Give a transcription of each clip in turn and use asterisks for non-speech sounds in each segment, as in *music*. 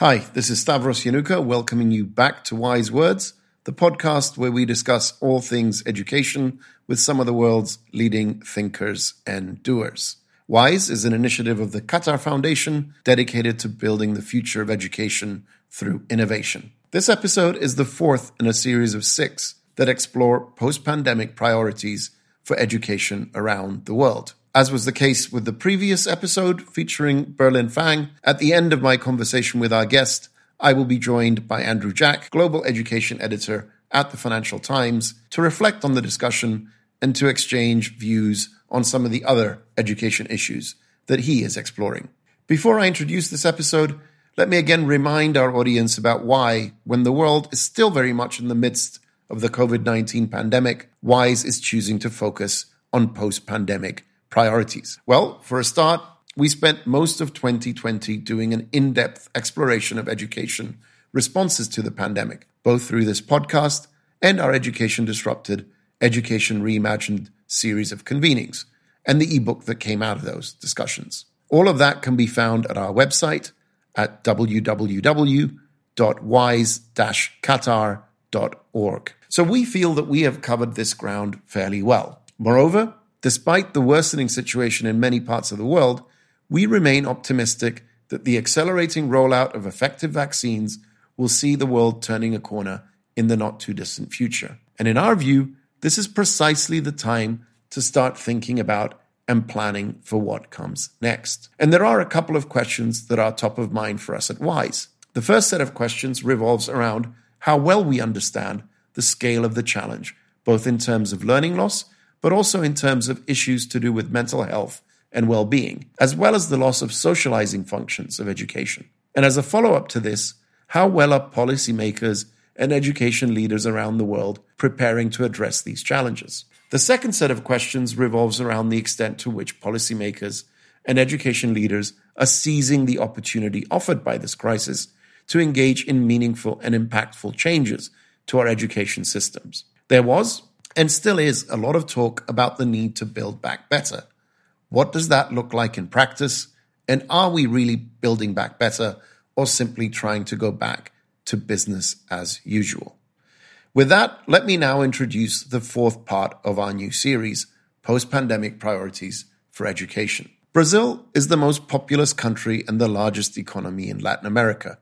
Hi, this is Stavros Yiannouka welcoming you back to Wise Words, the podcast where we discuss all things education with some of the world's leading thinkers and doers. WISE is an initiative of the Qatar Foundation dedicated to building the future of education through innovation. This episode is the fourth in a series of six that explore post pandemic priorities for education around the world. As was the case with the previous episode featuring Berlin Fang, at the end of my conversation with our guest, I will be joined by Andrew Jack, Global Education Editor at the Financial Times, to reflect on the discussion and to exchange views on some of the other education issues that he is exploring. Before I introduce this episode, let me again remind our audience about why, when the world is still very much in the midst of the COVID 19 pandemic, WISE is choosing to focus on post pandemic priorities. Well, for a start, we spent most of 2020 doing an in depth exploration of education responses to the pandemic, both through this podcast and our Education Disrupted, Education Reimagined series of convenings, and the ebook that came out of those discussions. All of that can be found at our website at www.wise-qatar.org. So we feel that we have covered this ground fairly well. Moreover, despite the worsening situation in many parts of the world, we remain optimistic that the accelerating rollout of effective vaccines will see the world turning a corner in the not too distant future. And in our view, this is precisely the time to start thinking about and planning for what comes next. And there are a couple of questions that are top of mind for us at WISE. The first set of questions revolves around how well we understand the scale of the challenge, both in terms of learning loss, but also in terms of issues to do with mental health and well being, as well as the loss of socializing functions of education. And as a follow up to this, how well are policymakers and education leaders around the world preparing to address these challenges? The second set of questions revolves around the extent to which policymakers and education leaders are seizing the opportunity offered by this crisis to engage in meaningful and impactful changes to our education systems. There was, and still is, a lot of talk about the need to build back better. What does that look like in practice? And are we really building back better or simply trying to go back to business as usual? With that, let me now introduce the fourth part of our new series, Post Pandemic Priorities for Education. Brazil is the most populous country and the largest economy in Latin America,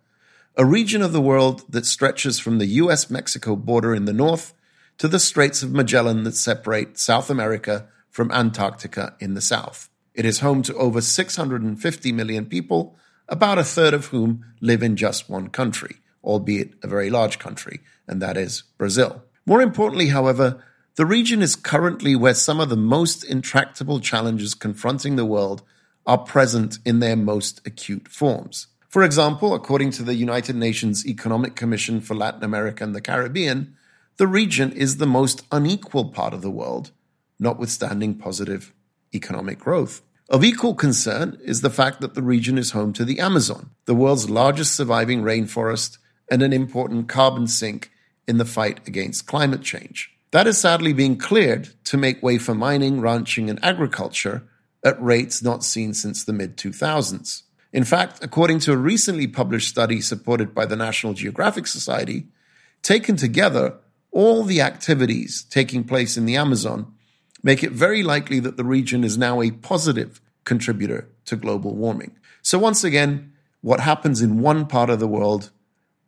a region of the world that stretches from the US Mexico border in the north to the Straits of Magellan that separate South America from Antarctica in the south. It is home to over 650 million people, about a third of whom live in just one country, albeit a very large country, and that is Brazil. More importantly, however, the region is currently where some of the most intractable challenges confronting the world are present in their most acute forms. For example, according to the United Nations Economic Commission for Latin America and the Caribbean, the region is the most unequal part of the world, notwithstanding positive economic growth. Of equal concern is the fact that the region is home to the Amazon, the world's largest surviving rainforest and an important carbon sink in the fight against climate change. That is sadly being cleared to make way for mining, ranching, and agriculture at rates not seen since the mid 2000s. In fact, according to a recently published study supported by the National Geographic Society, taken together, all the activities taking place in the Amazon make it very likely that the region is now a positive contributor to global warming. So, once again, what happens in one part of the world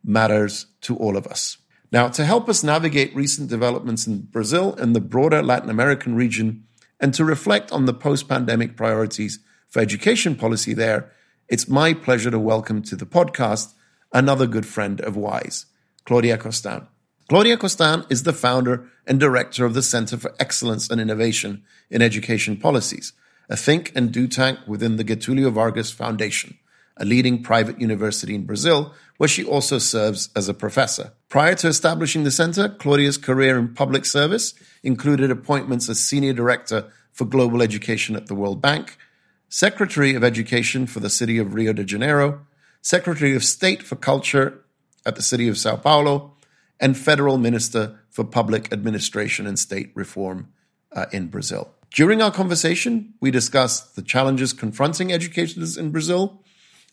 matters to all of us. Now, to help us navigate recent developments in Brazil and the broader Latin American region, and to reflect on the post pandemic priorities for education policy there, it's my pleasure to welcome to the podcast another good friend of WISE, Claudia Costin. Claudia Costin is the founder and director of the Center for Excellence and Innovation in Education Policies, a think and do tank within the Getulio Vargas Foundation, a leading private university in Brazil, where she also serves as a professor. Prior to establishing the center, Claudia's career in public service included appointments as senior director for global education at the World Bank, secretary of education for the city of Rio de Janeiro, secretary of state for culture at the city of Sao Paulo, and federal minister for public administration and state reform uh, in Brazil. During our conversation, we discussed the challenges confronting educators in Brazil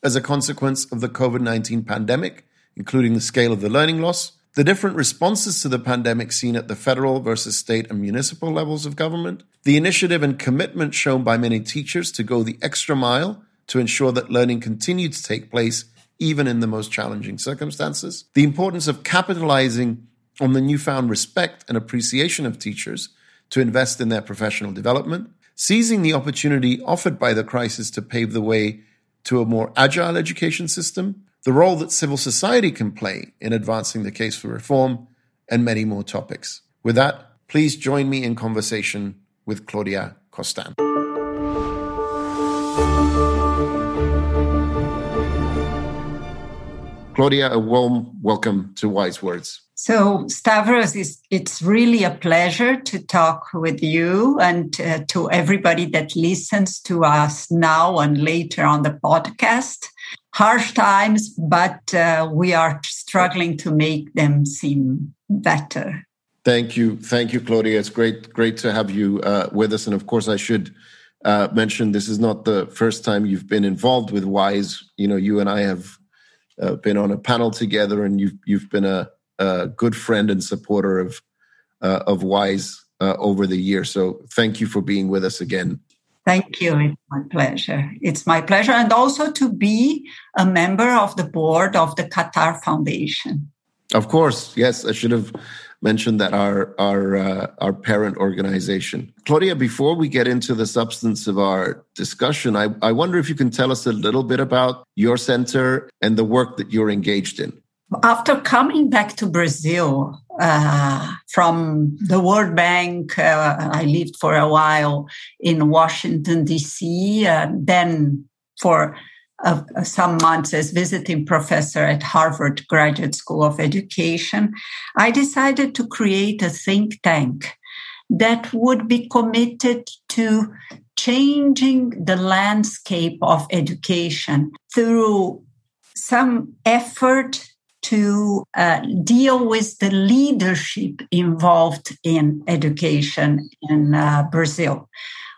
as a consequence of the COVID 19 pandemic, including the scale of the learning loss, the different responses to the pandemic seen at the federal versus state and municipal levels of government, the initiative and commitment shown by many teachers to go the extra mile to ensure that learning continued to take place even in the most challenging circumstances, the importance of capitalizing on the newfound respect and appreciation of teachers to invest in their professional development, seizing the opportunity offered by the crisis to pave the way to a more agile education system, the role that civil society can play in advancing the case for reform, and many more topics. With that, please join me in conversation with Claudia Costin. Claudia, a warm welcome to Wise Words. So, Stavros, it's really a pleasure to talk with you and uh, to everybody that listens to us now and later on the podcast. Harsh times, but uh, we are struggling to make them seem better. Thank you, thank you, Claudia. It's great, great to have you uh, with us. And of course, I should uh, mention this is not the first time you've been involved with Wise. You know, you and I have uh, been on a panel together, and you've you've been a, a good friend and supporter of uh, of Wise uh, over the years. So thank you for being with us again. Thank you. It's my pleasure. It's my pleasure, and also to be a member of the board of the Qatar Foundation. Of course, yes. I should have mentioned that our our uh, our parent organization. Claudia, before we get into the substance of our discussion, I, I wonder if you can tell us a little bit about your center and the work that you're engaged in. After coming back to Brazil uh, from the World Bank, uh, I lived for a while in Washington, D.C., uh, then for of some months as visiting professor at Harvard Graduate School of Education, I decided to create a think tank that would be committed to changing the landscape of education through some effort to uh, deal with the leadership involved in education in uh, Brazil,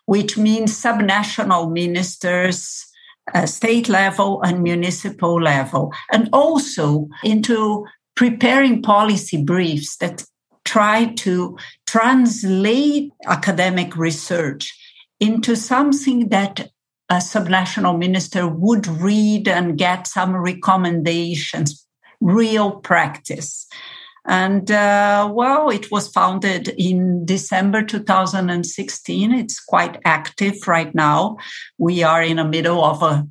which means subnational ministers, uh, state level and municipal level, and also into preparing policy briefs that try to translate academic research into something that a subnational minister would read and get some recommendations, real practice. And uh, well, it was founded in December 2016. It's quite active right now. We are in the middle of a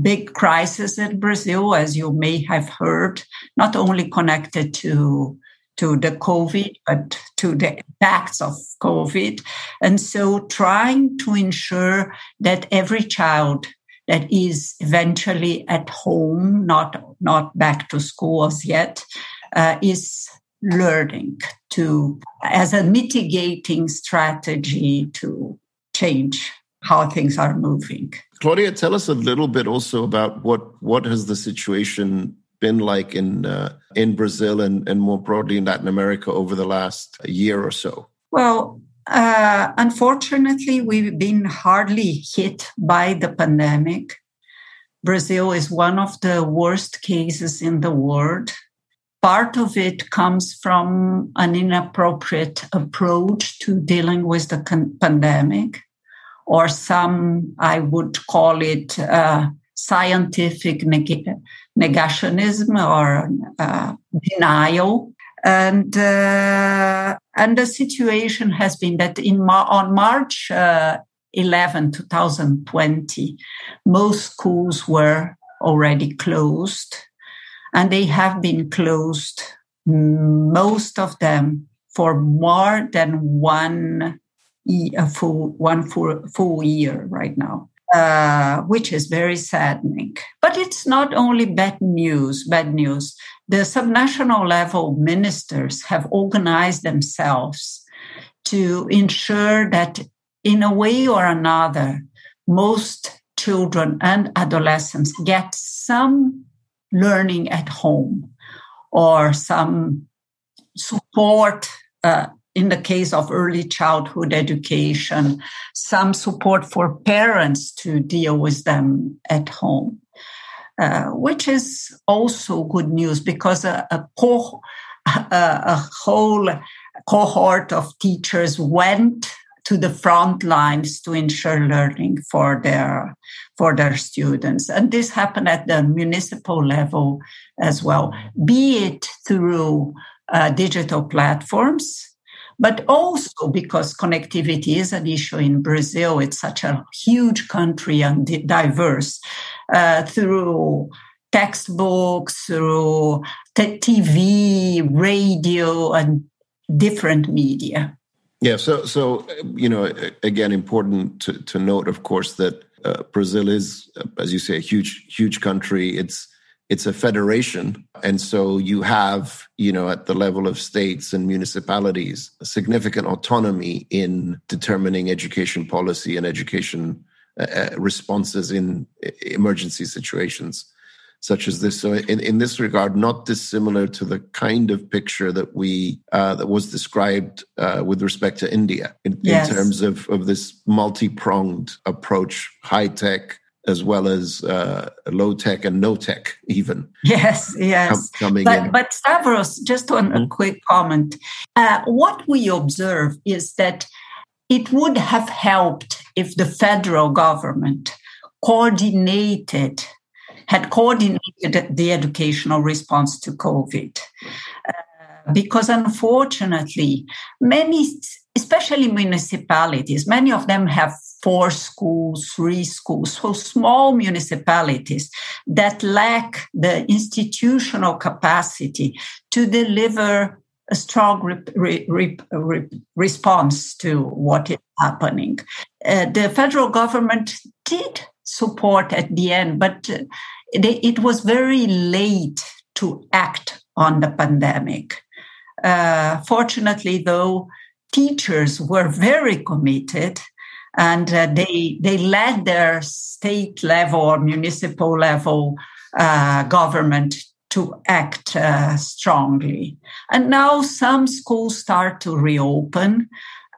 big crisis in Brazil, as you may have heard, not only connected to to the COVID, but to the impacts of COVID. And so trying to ensure that every child that is eventually at home, not, not back to school as yet, uh, is learning to as a mitigating strategy to change how things are moving. Claudia, tell us a little bit also about what what has the situation been like in uh, in Brazil and, and more broadly in Latin America over the last year or so. Well, uh, unfortunately, we've been hardly hit by the pandemic. Brazil is one of the worst cases in the world part of it comes from an inappropriate approach to dealing with the con- pandemic, or some, I would call it uh, scientific neg- negationism or uh, denial. And uh, and the situation has been that in Mar- on March uh, 11, 2020, most schools were already closed and they have been closed, most of them, for more than one full one full, full year right now. Uh, which is very saddening. But it's not only bad news, bad news. The subnational level ministers have organized themselves to ensure that in a way or another, most children and adolescents get some learning at home or some support uh, in the case of early childhood education, some support for parents to deal with them at home. uh, which is also good news because a, a, co- *laughs* a, a whole cohort of teachers went to the front lines to ensure learning for their for their students and this happened at the municipal level as well be it through uh, digital platforms but also because connectivity is an issue in Brazil. It's such a huge country and diverse uh, through textbooks, through TV, radio, and different media. Yeah, so so you know, again, important to, to note, of course, that uh, Brazil is, as you say, a huge huge country. It's it's a federation and so you have you know at the level of states and municipalities significant autonomy in determining education policy and education uh, uh, responses in emergency situations such as this so in, in this regard not dissimilar to the kind of picture that we uh, that was described uh, with respect to india in, yes. in terms of of this multi-pronged approach high tech as well as uh, low tech and no tech, even. Yes, yes. Com- but, in. But Stavros, just on mm-hmm. a quick comment. Uh, what we observe is that it would have helped if the federal government coordinated had coordinated the educational response to COVID. Uh, because unfortunately, many, especially municipalities, many of them have four schools, three schools, so small municipalities that lack the institutional capacity to deliver a strong re- re- re- response to what is happening. Uh, the federal government did support at the end, but they, it was very late to act on the pandemic. Uh, fortunately, though, teachers were very committed and uh, they they led their state level or municipal level uh, government to act uh, strongly. And now some schools start to reopen,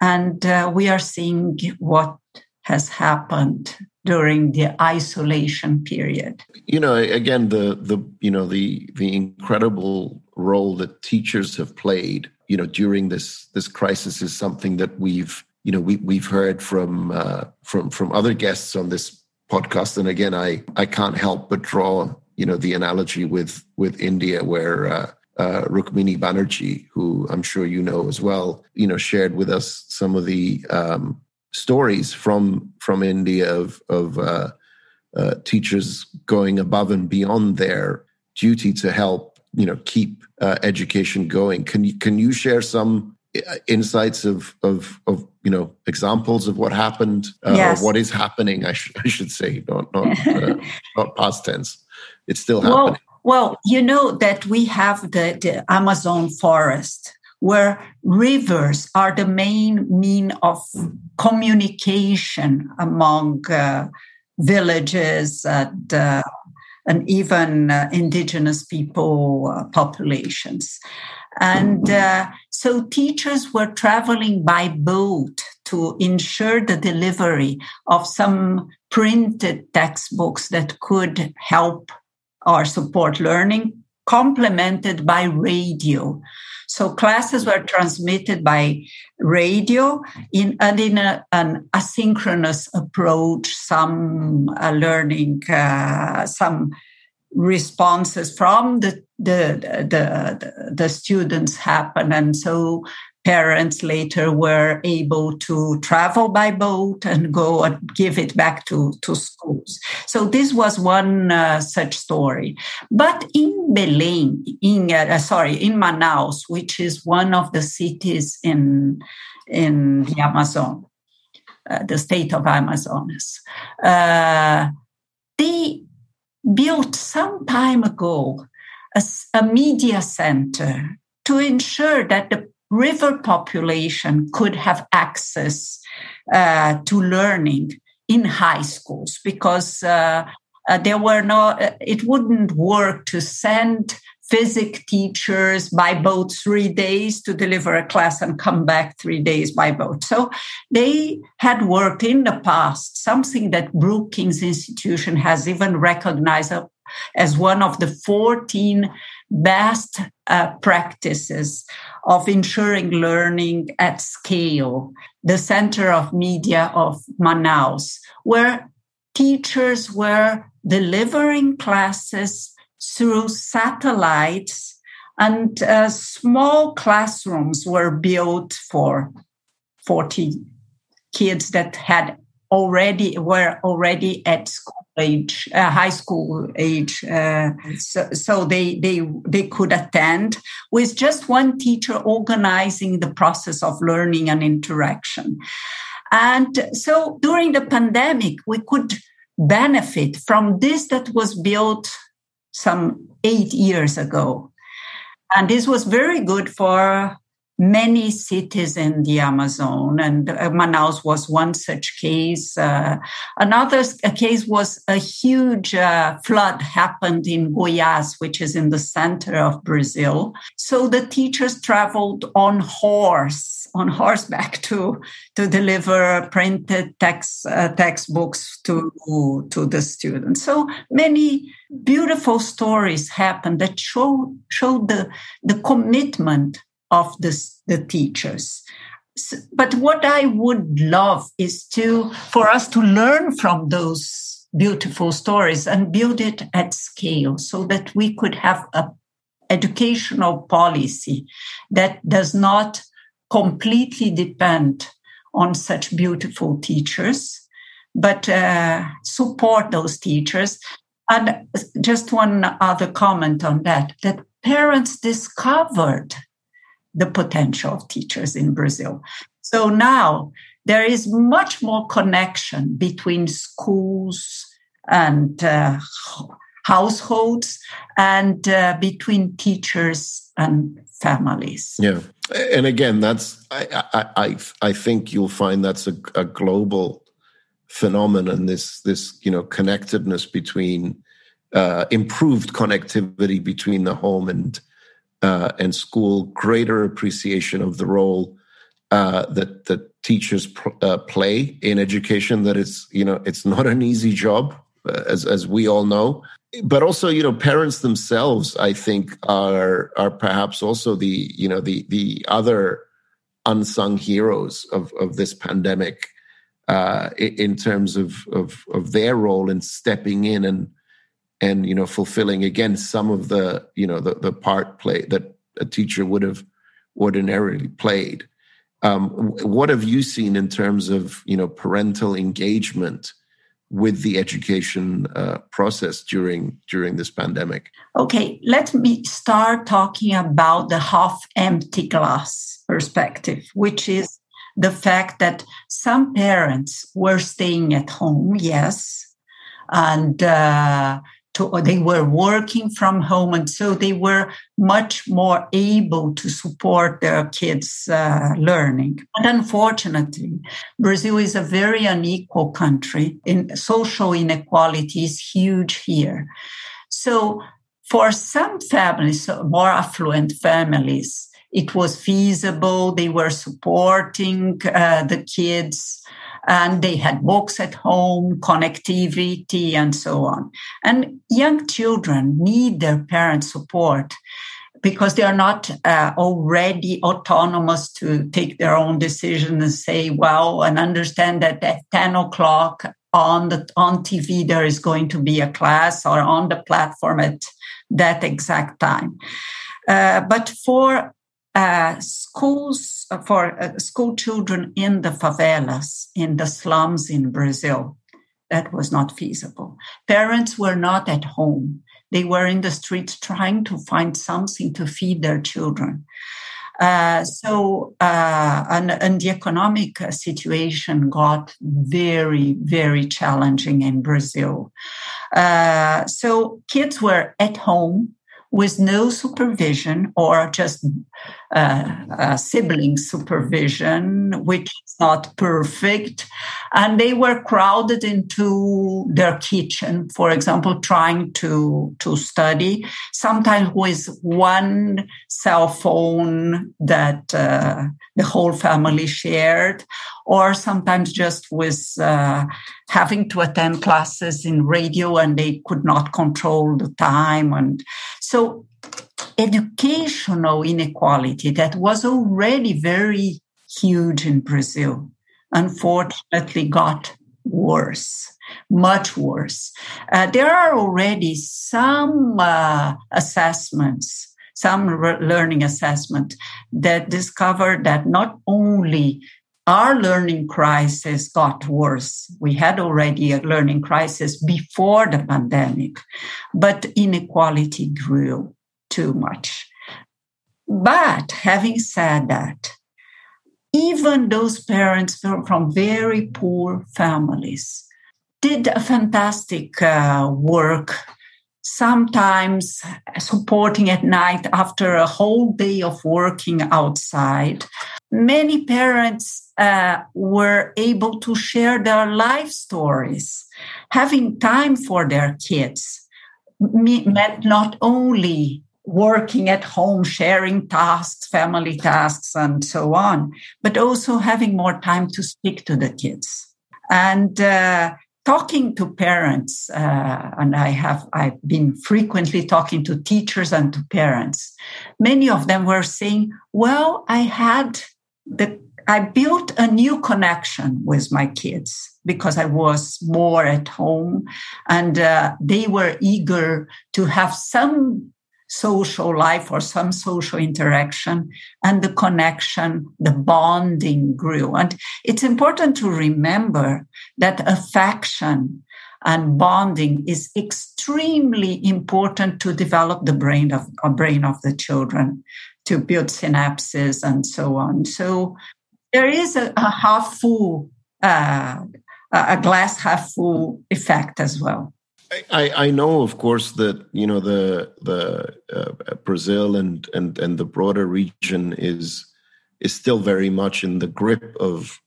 and uh, we are seeing what has happened during the isolation period. You know, again, the the you know the the incredible role that teachers have played, you know, during this this crisis is something that we've you know we we've heard from uh, from from other guests on this podcast, and again, I I can't help but draw you know the analogy with with India, where uh, uh, Rukmini Banerjee, who I'm sure you know as well, you know, shared with us some of the um, stories from from India of of uh, uh, teachers going above and beyond their duty to help you know keep uh, education going. Can you can you share some uh, insights of of of you know examples of what happened uh, yes. or what is happening I, sh- I should say not not uh, *laughs* not past tense it's still happening well, well you know that we have the, the amazon forest where rivers are the main mean of communication among uh, villages and, uh, and even uh, indigenous people uh, populations and uh, so teachers were traveling by boat to ensure the delivery of some printed textbooks that could help or support learning, complemented by radio. So classes were transmitted by radio in, and in a, an asynchronous approach, some uh, learning, uh, some responses from the the, the the students happen. And so parents later were able to travel by boat and go and give it back to, to schools. So this was one uh, such story. But in Belém, in uh, sorry, in Manaus, which is one of the cities in in the Amazon, uh, the state of Amazonas, uh, they built some time ago a, a media center to ensure that the river population could have access uh, to learning in high schools because uh, uh, there were no, uh, it wouldn't work to send physics teachers by boat three days to deliver a class and come back three days by boat. So they had worked in the past, something that Brookings Institution has even recognized as one of the 14 best uh, practices of ensuring learning at scale, the Center of Media of Manaus, where teachers were delivering classes through satellites and uh, small classrooms were built for 40 kids that had already were already at school age, uh, high school age, uh, so, so they they they could attend with just one teacher organizing the process of learning and interaction. And so during the pandemic, we could benefit from this that was built some eight years ago. And this was very good for many cities in the Amazon, and uh, Manaus was one such case. Uh, another case was a huge uh, flood happened in Goiás, which is in the center of Brazil. So the teachers traveled on horse, on horseback *laughs* to to deliver printed text uh, textbooks to to the students. So many beautiful stories happened that show show the the commitment of the, the teachers. But what I would love is to, for us to learn from those beautiful stories and build it at scale so that we could have a educational policy that does not completely depend on such beautiful teachers, but uh, support those teachers. And just one other comment on that, that parents discovered the potential of teachers in Brazil. So now there is much more connection between schools and uh, households and uh, between teachers and families. Yeah. And again, that's I I I, think you'll find that's a, a global phenomenon. This this you know connectedness between uh, improved connectivity between the home and uh, and school greater appreciation of the role uh, that that teachers pr- uh, play in education. That it's you know it's not an easy job, uh, as as we all know. But also, you know, parents themselves, I think, are are perhaps also the you know the the other unsung heroes of of this pandemic uh, in terms of, of of their role in stepping in and and you know fulfilling again some of the you know the, the part play that a teacher would have ordinarily played. Um, what have you seen in terms of you know parental engagement with the education uh, process during during this pandemic? Okay let me start talking about the half empty glass perspective which is the fact that some parents were staying at home yes and uh, to, they were working from home and so they were much more able to support their kids uh, learning. And unfortunately brazil is a very unequal country in social inequality is huge here. So for some families more affluent families it was feasible. They were supporting uh, the kids and they had books at home, connectivity, and so on. And young children need their parents' support because they are not uh, already autonomous to take their own decision and say, well, and understand that at 10 o'clock on the on TV there is going to be a class or on the platform at that exact time. Uh, but for uh, schools for uh, school children in the favelas, in the slums in Brazil. That was not feasible. Parents were not at home. They were in the streets trying to find something to feed their children. Uh, so, uh, and, and, the economic situation got very, very challenging in Brazil. Uh, so, kids were at home with no supervision or just uh, uh, sibling supervision, which is not perfect. And they were crowded into their kitchen, for example, trying to, to study, sometimes with one cell phone that uh, the whole family shared, or sometimes just with uh, having to attend classes in radio and they could not control the time. And so educational inequality that was already very huge in Brazil, unfortunately got worse, much worse. Uh, there are already some uh, assessments some learning assessment that discover that not only our learning crisis got worse. We had already a learning crisis before the pandemic, but inequality grew too much. But having said that, even those parents from very poor families did a fantastic uh, work sometimes supporting at night after a whole day of working outside. Many parents uh, were able to share their life stories. Having time for their kids meant not only working at home, sharing tasks, family tasks, and so on, but also having more time to speak to the kids. And uh, talking to parents, uh, and I have I've been frequently talking to teachers and to parents. Many of them were saying, "Well, I had the I built a new connection with my kids because I was more at home, and uh, they were eager to have some social life or some social interaction and the connection, the bonding grew. And it's important to remember that affection and bonding is extremely important to develop the brain of a brain of the children to build synapses and so on so there is a, a half full uh, a glass half full effect as well I, I know, of course, that you know the the uh, Brazil and and and the broader region is is still very much in the grip of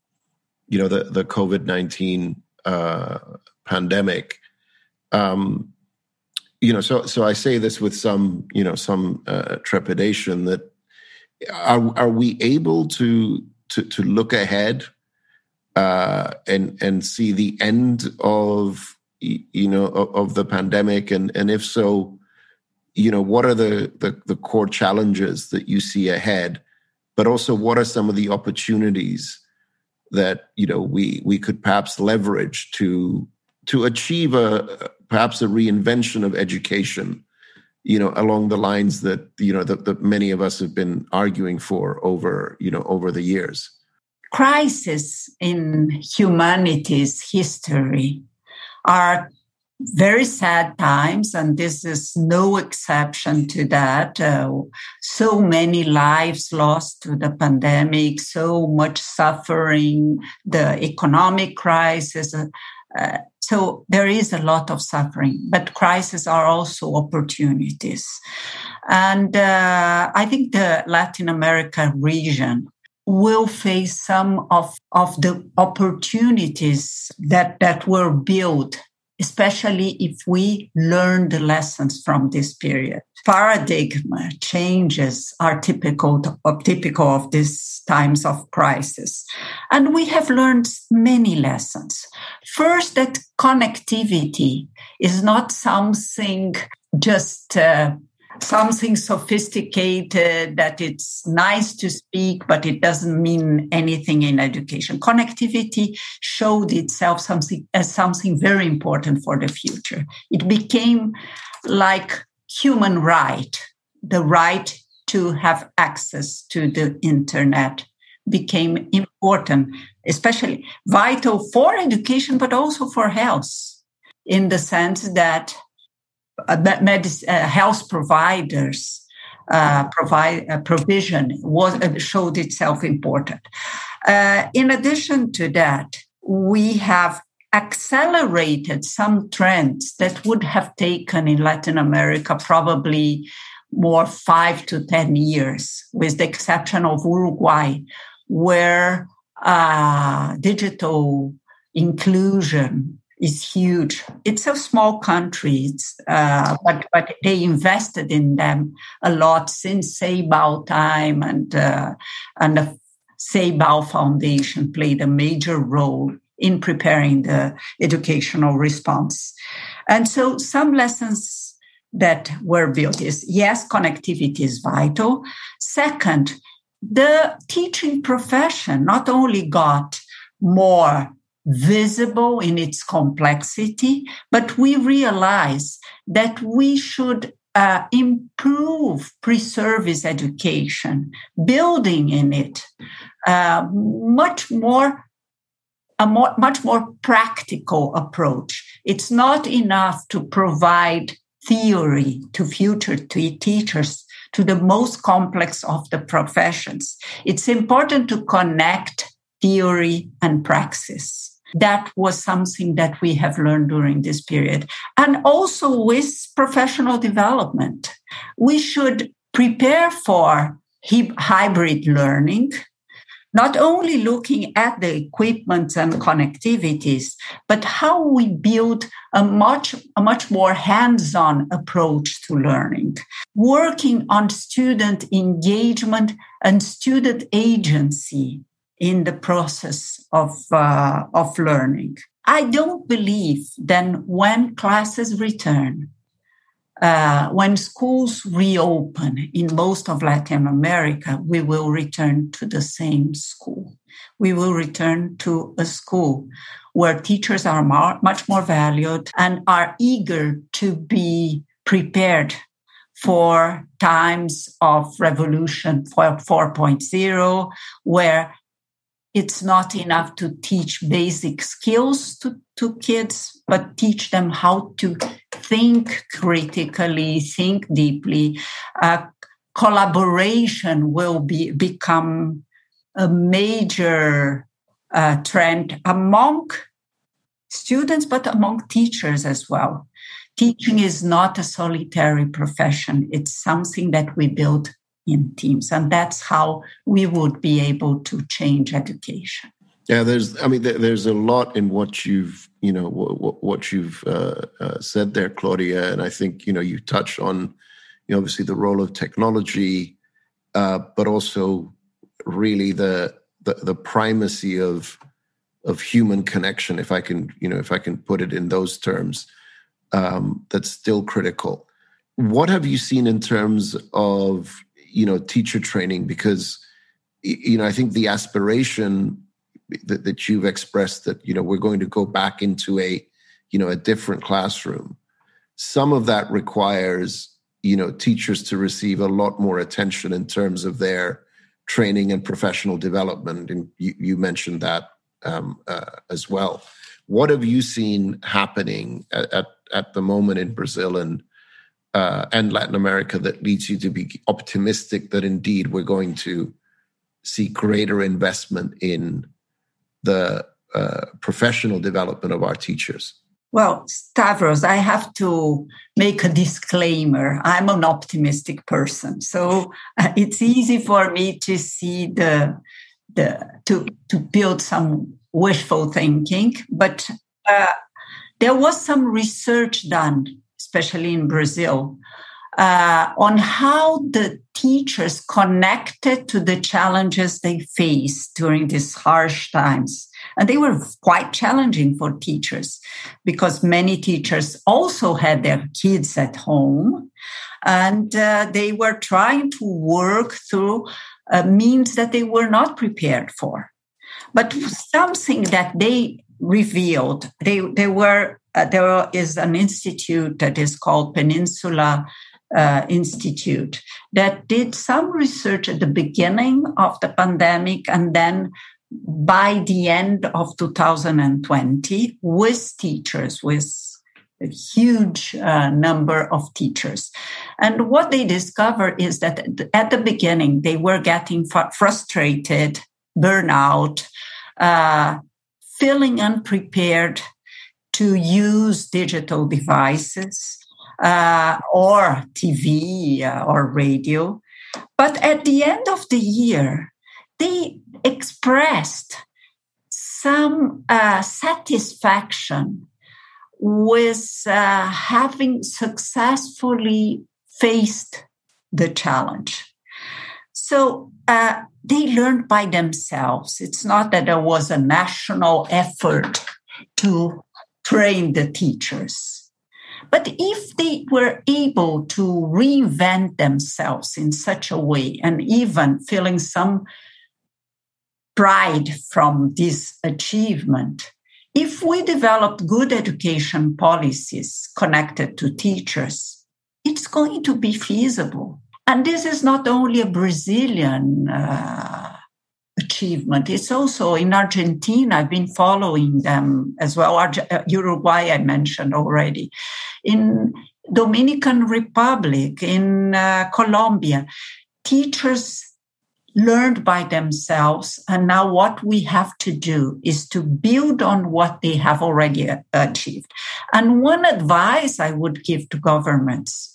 you know the the COVID nineteen uh, pandemic. Um, you know, so so I say this with some you know some uh, trepidation that are are we able to to to look ahead uh, and and see the end of you know of, the pandemic? And and if so you know what are the, the the core challenges that you see ahead? But also what are some of the opportunities that you know we we could perhaps leverage to to achieve a perhaps a reinvention of education you know along the lines that you know that, that many of us have been arguing for over you know over the years crisis in humanity's history are very sad times, and this is no exception to that. Uh, so many lives lost to the pandemic, so much suffering, the economic crisis. Uh, so there is a lot of suffering, but crises are also opportunities. And uh, I think the Latin America region will face some of, of the opportunities that, that were built, especially if we learn the lessons from this period. Paradigm changes are typical of, typical of these times of crisis. And we have learned many lessons. First, that connectivity is not something just uh, something sophisticated that it's nice to speak, but it doesn't mean anything in education. Connectivity showed itself something as something very important for the future. It became like human right, the right to have access to the internet became important, especially vital for education, but also for health in the sense that uh, uh, health providers uh, provide uh, provision was uh, showed itself important. Uh, in addition to that, we have accelerated some trends that would have taken in Latin America probably more five to 10 years, with the exception of Uruguay, where uh, digital inclusion is huge. It's a small country, uh, but but they invested in them a lot since Ceibal time, and uh, and the Ceibal Foundation played a major role in preparing the educational response. And so, some lessons that were built is yes, connectivity is vital. Second, the teaching profession not only got more visible in its complexity, but we realize that we should uh, improve pre-service education, building in it uh, much more a more, much more practical approach. It's not enough to provide theory to future teachers to the most complex of the professions. It's important to connect theory and praxis. That was something that we have learned during this period. And also with professional development, we should prepare for hybrid learning, not only looking at the equipment and connectivities, but how we build a much, a much more hands-on approach to learning, working on student engagement and student agency in the process of, uh, of learning. I don't believe then when classes return, uh, when schools reopen in most of Latin America, we will return to the same school. We will return to a school where teachers are much more valued and are eager to be prepared for times of revolution for 4.0, where it's not enough to teach basic skills to, to kids, but teach them how to think critically, think deeply. Uh, collaboration will be become a major uh, trend among students, but among teachers as well. Teaching is not a solitary profession. It's something that we build in teams. And that's how we would be able to change education. Yeah, there's. I mean, there's a lot in what you've, you know, what, what you've uh, uh, said there, Claudia. And I think, you know, you touched on, you know, obviously the role of technology, uh, but also really the, the the primacy of of human connection. If I can, you know, if I can put it in those terms, um, that's still critical. What have you seen in terms of you know teacher training because you know i think the aspiration that, that you've expressed that you know we're going to go back into a you know a different classroom. Some of that requires you know teachers to receive a lot more attention in terms of their training and professional development and you, you mentioned that um, uh, as well. What have you seen happening at, at, at the moment in brazil and uh, and Latin America that leads you to be optimistic that indeed we're going to see greater investment in the uh, professional development of our teachers? Well, Stavros, I have to make a disclaimer. I'm an optimistic person, so uh, it's easy for me to see the the to to build some wishful thinking. But uh, there was some research done especially in Brazil, uh, on how the teachers connected to the challenges they faced during these harsh times. And they were quite challenging for teachers because many teachers also had their kids at home and uh, they were trying to work through uh, means that they were not prepared for. But something that they revealed, they, they were uh, there is an institute that is called Peninsula uh, Institute that did some research at the beginning of the pandemic and then by the end of 2020 with teachers, with a huge uh, number of teachers. And what they discover is that at the beginning, they were getting frustrated, burnout, uh, feeling unprepared to use digital devices. Uh, or TV uh, or radio. But at the end of the year, they expressed some uh, satisfaction with uh, having successfully faced the challenge. So uh, they learned by themselves. It's not that there was a national effort to train the teachers. But if they were able to reinvent themselves in such a way and even feeling some pride from this achievement, if we develop good education policies connected to teachers, it's going to be feasible. And this is not only a Brazilian uh, achievement, it's also in Argentina. I've been following them as well. Uh, Uruguay, I mentioned already. In Dominican Republic, in uh, Colombia, teachers learned by themselves. And now what we have to do is to build on what they have already achieved. And one advice I would give to governments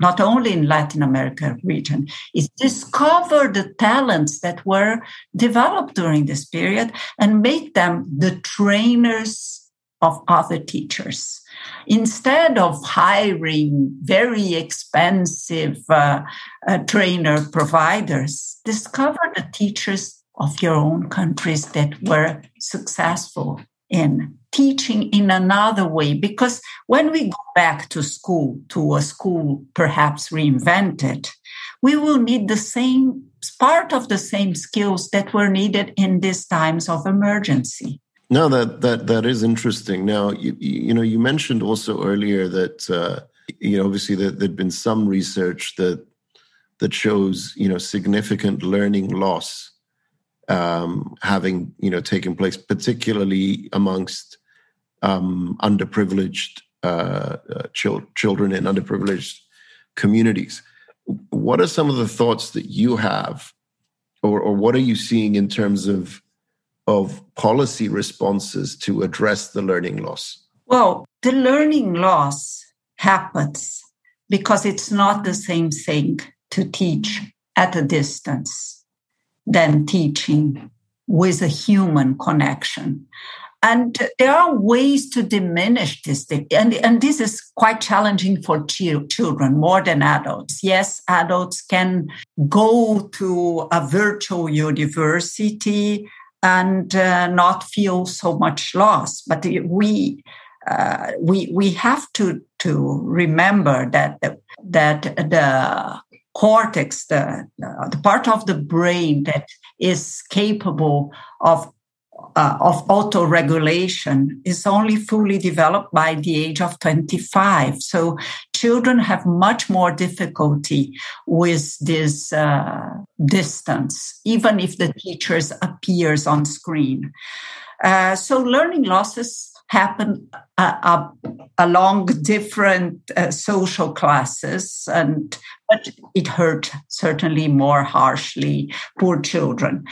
not only in Latin America region, is discover the talents that were developed during this period and make them the trainers of other teachers. Instead of hiring very expensive uh, uh, trainer providers, discover the teachers of your own countries that were successful in teaching in another way. Because when we go back to school to a school perhaps reinvented we will need the same part of the same skills that were needed in these times of emergency no that that that is interesting now you, you know you mentioned also earlier that uh, you know obviously that there'd been some research that that shows you know significant learning loss um, having you know taken place, particularly amongst um, underprivileged uh, uh, chil- children in underprivileged communities. What are some of the thoughts that you have, or, or what are you seeing in terms of of policy responses to address the learning loss? Well, the learning loss happens because it's not the same thing to teach at a distance than teaching with a human connection. And there are ways to diminish this. And, and this is quite challenging for children more than adults. Yes, adults can go to a virtual university and uh, not feel so much loss. But we, uh, we, we have to, to remember that, the, that the cortex, the, the part of the brain that is capable of uh, of auto-regulation is only fully developed by the age of 25 so children have much more difficulty with this uh, distance even if the teachers appears on screen. Uh, so learning losses happen uh, uh, along different uh, social classes and but it hurt certainly more harshly poor children.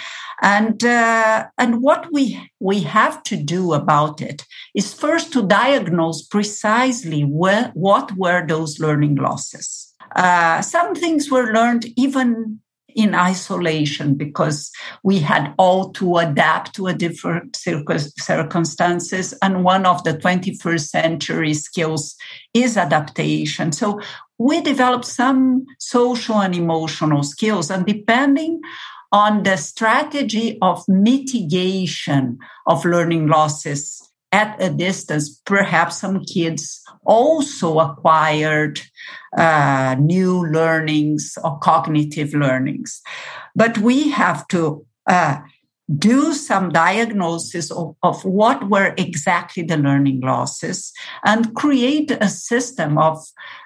And uh, and what we we have to do about it is first to diagnose precisely where, what were those learning losses. Uh, some things were learned even in isolation because we had all to adapt to a different circumstances. And one of the 21st century skills is adaptation. So we developed some social and emotional skills and depending on the strategy of mitigation of learning losses at a distance, perhaps some kids also acquired uh, new learnings or cognitive learnings. But we have to uh, do some diagnosis of, of, what were exactly the learning losses and create a system of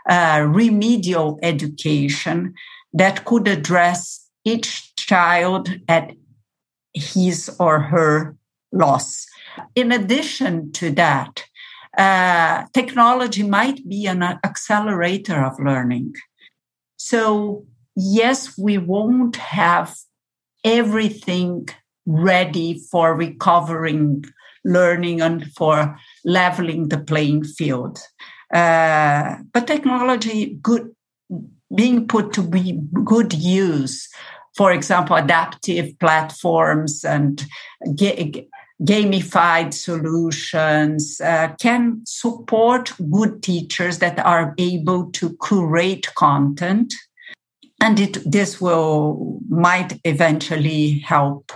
uh, remedial education that could address each child at his or her loss. In addition to that, uh, technology might be an accelerator of learning. So, yes, we won't have everything ready for recovering learning and for leveling the playing field. Uh, but technology good being put to be good use. For example, adaptive platforms and gamified solutions uh, can support good teachers that are able to curate content. And it, this will might eventually help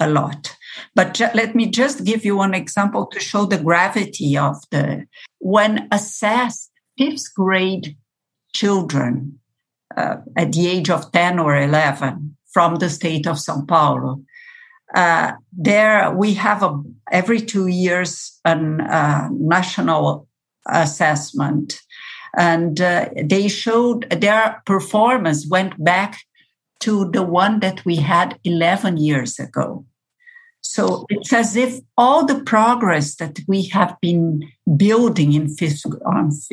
a lot. But ju- let me just give you one example to show the gravity of the when assessed fifth grade children uh, at the age of 10 or 11 from the state of sao paulo uh, there we have a, every two years a uh, national assessment and uh, they showed their performance went back to the one that we had 11 years ago so it's as if all the progress that we have been building in fifth,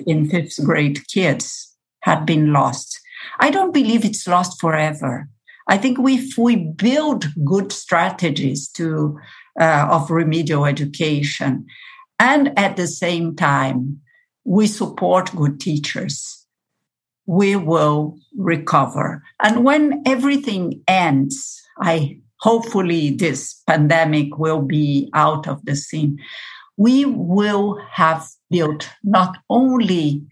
in fifth grade kids had been lost. I don't believe it's lost forever. I think if we build good strategies to uh, of remedial education, and at the same time we support good teachers, we will recover. And when everything ends, I hopefully this pandemic will be out of the scene. We will have built not only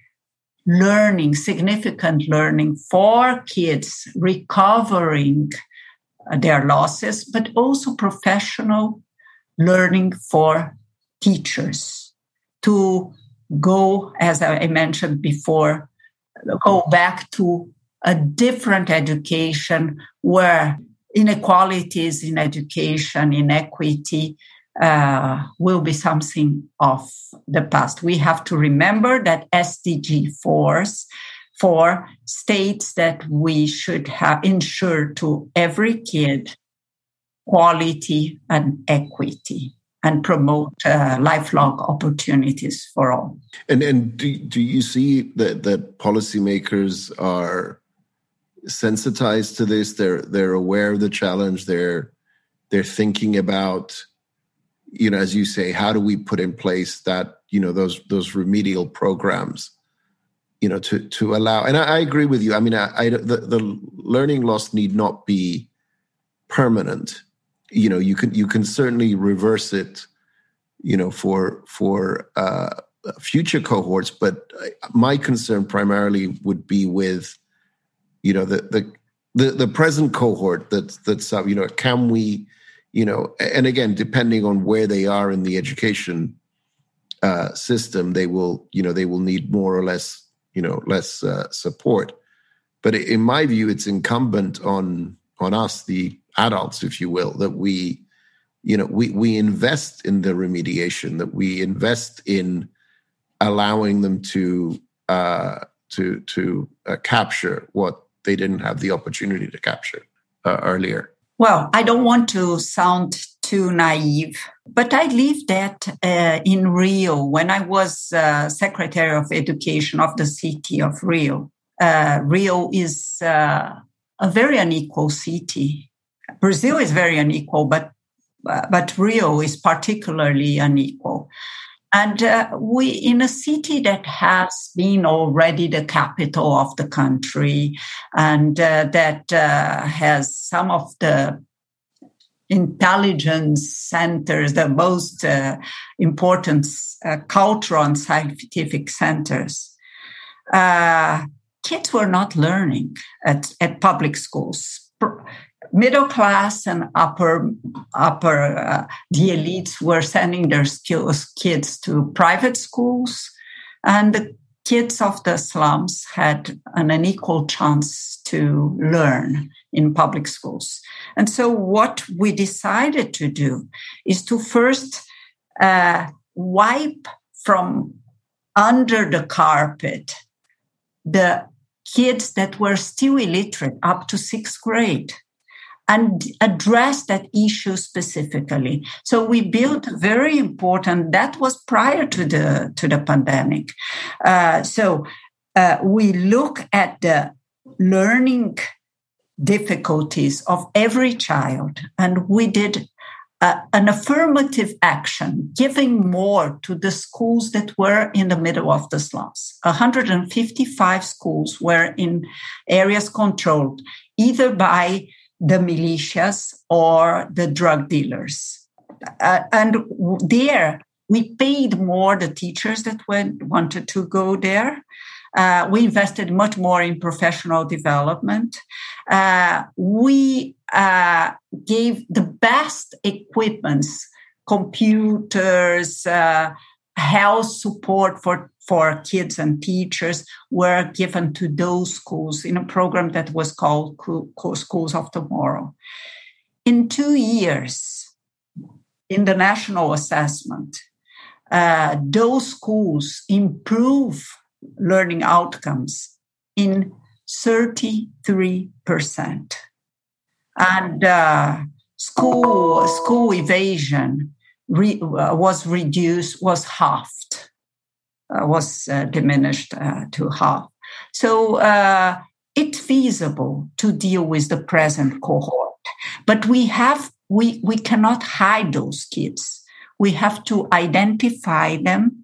learning, significant learning for kids recovering uh, their losses, but also professional learning for teachers to go, as I mentioned before, go back to a different education where inequalities in education, inequity, uh, will be something of the past. We have to remember that SDG 4s for states that we should have ensure to every kid quality and equity and promote uh, lifelong opportunities for all. And and do, do you see that that policymakers are sensitized to this? They're they're aware of the challenge. They're they're thinking about, you know, as you say, how do we put in place that you know those those remedial programs, you know, to to allow. And I, I agree with you. I mean, I, I the, the learning loss need not be permanent you know you can you can certainly reverse it you know for for uh, future cohorts but my concern primarily would be with you know the the the, the present cohort that's that's uh, you know can we you know and again depending on where they are in the education uh, system they will you know they will need more or less you know less uh, support but in my view it's incumbent on on us the adults, if you will, that we, you know, we we invest in the remediation, that we invest in allowing them to uh, to to uh, capture what they didn't have the opportunity to capture uh, earlier. Well, I don't want to sound too naive, but I lived that uh, in Rio when I was uh, Secretary of Education of the city of Rio. Uh, Rio is uh, a very unequal city. Brazil is very unequal, but but Rio is particularly unequal. And uh, we, in a city that has been already the capital of the country and uh, that uh, has some of the intelligence centers, the most uh, important uh, cultural and scientific centers, uh, kids were not learning at, at public schools middle class and upper upper uh, the elites were sending their skills kids to private schools. And the kids of the slums had an unequal chance to learn in public schools. And so what we decided to do is to first uh, wipe from under the carpet the kids that were still illiterate up to sixth grade and address that issue specifically. So we built very important. That was prior to the to the pandemic. Uh, so uh, we look at the learning difficulties of every child, and we did uh, an affirmative action, giving more to the schools that were in the middle of the slums. 155 schools were in areas controlled either by the militias or the drug dealers. Uh, and there, we paid more the teachers that went, wanted to go there. Uh, we invested much more in professional development. Uh, we uh, gave the best equipments, computers, uh, health support for, for kids and teachers were given to those schools in a program that was called Schools of Tomorrow. In two years, in the national assessment, uh, those schools improve learning outcomes in 33%. And uh, school, school evasion re, uh, was reduced, was halved, was uh, diminished uh, to half. So uh, it's feasible to deal with the present cohort. But we have, we, we cannot hide those kids. We have to identify them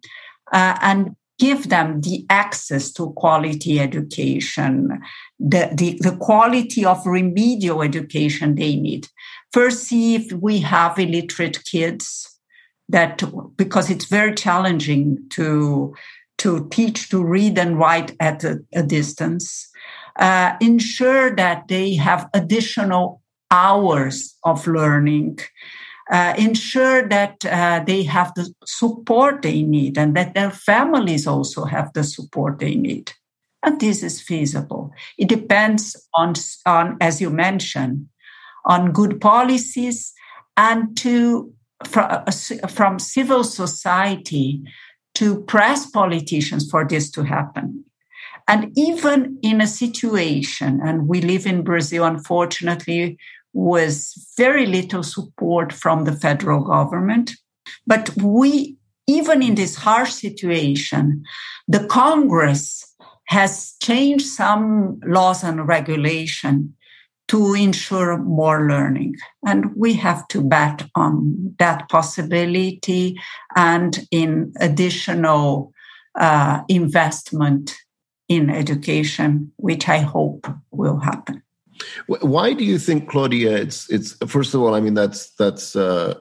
and give them the access to quality education, the, the, the, quality of remedial education they need. First, see if we have illiterate kids that, because it's very challenging to, to teach to read and write at a, a distance. Uh, ensure that they have additional hours of learning uh, ensure that uh, they have the support they need and that their families also have the support they need. And this is feasible. It depends on, on as you mentioned, on good policies and to from, uh, from civil society to press politicians for this to happen. And even in a situation, and we live in Brazil, unfortunately, with very little support from the federal government. But we, even in this harsh situation, the Congress has changed some laws and regulation to ensure more learning. And we have to bet on that possibility and in additional uh, investment in education, which I hope will happen. Why do you think, Claudia? It's it's first of all, I mean that's that's uh,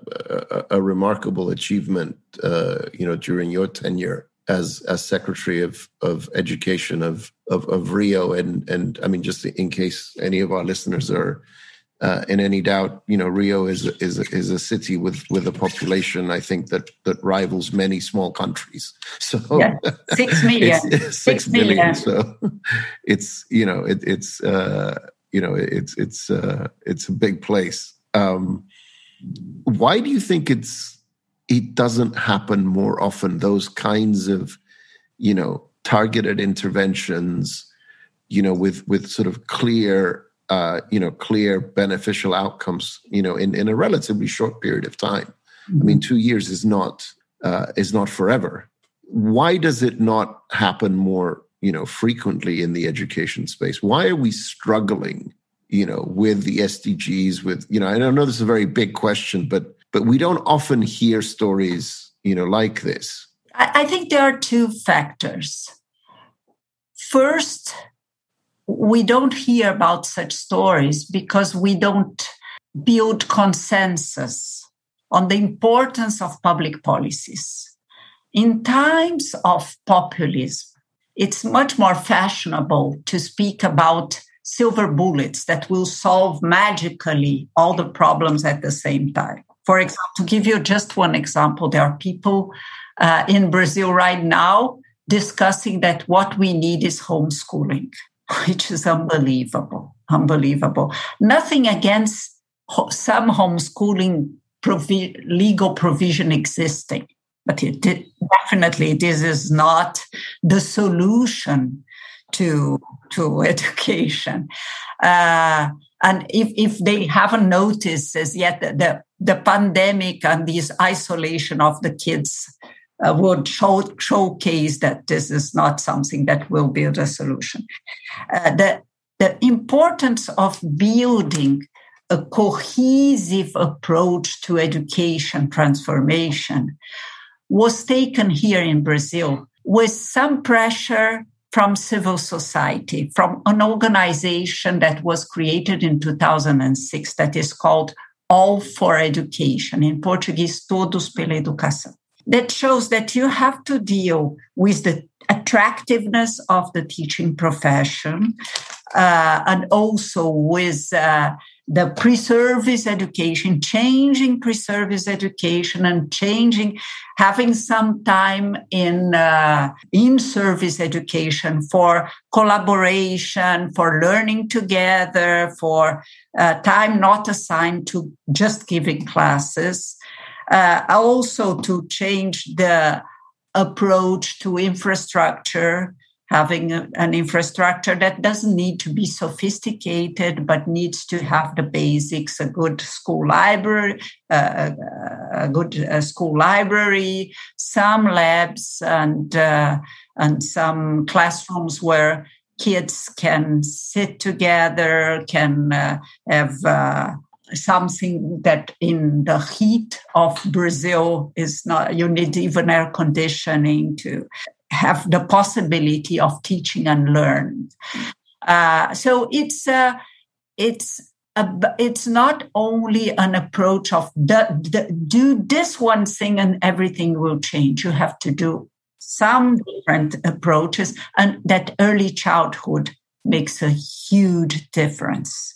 a, a, remarkable achievement, uh, you know, during your tenure as as Secretary of of Education of of, of Rio, and and I mean, just in case any of our listeners are uh, in any doubt, you know, Rio is is is a city with with a population I think that that rivals many small countries. *laughs* So yeah, six *laughs* million, *laughs* six, six million. million. So it's you know it, it's uh, you know it's it's uh, it's a big place. Um, why do you think it's it doesn't happen more often? Those kinds of you know targeted interventions, you know, with with sort of clear uh, you know clear beneficial outcomes, you know, in in a relatively short period of time. Mm-hmm. I mean, two years is not uh, is not forever. Why does it not happen more you know frequently in the education space why are we struggling you know with the sdgs with you know i know this is a very big question but but we don't often hear stories you know like this. I think there are two factors. First we don't hear about such stories because we don't build consensus on the importance of public policies. In times of populism it's much more fashionable to speak about silver bullets that will solve magically all the problems at the same time. For example, to give you just one example, there are people uh, in Brazil right now discussing that what we need is homeschooling, *laughs* which is unbelievable. Unbelievable. Nothing against some homeschooling provi- legal provision existing but it, definitely this is not the solution to to *laughs* education. Uh, and if, if they haven't noticed as yet, the, the pandemic and this isolation of the kids uh, would show, showcase that this is not something that will be a solution. Uh, the, the importance of building a cohesive approach to education transformation was taken here in Brazil with some pressure from civil society, from an organization that was created in 2006 that is called All for Education, in Portuguese, Todos pela Educação. That shows that you have to deal with the attractiveness of the teaching profession uh, and also with uh, the pre-service education, changing pre-service education and changing, having some time in uh, in-service education for collaboration, for learning together, for uh, time not assigned to just giving classes. Uh, also to change the approach to infrastructure having a, an infrastructure that doesn't need to be sophisticated but needs to have the basics a good school library uh, a good uh, school library some labs and uh, and some classrooms where kids can sit together can uh, have uh, something that in the heat of Brazil is not, you need even air conditioning to have the possibility of teaching and learn. Uh, so it's uh, it's a, it's not only an approach of the, the, do this one thing and everything will change. You have to do some different approaches, and that early childhood makes a huge difference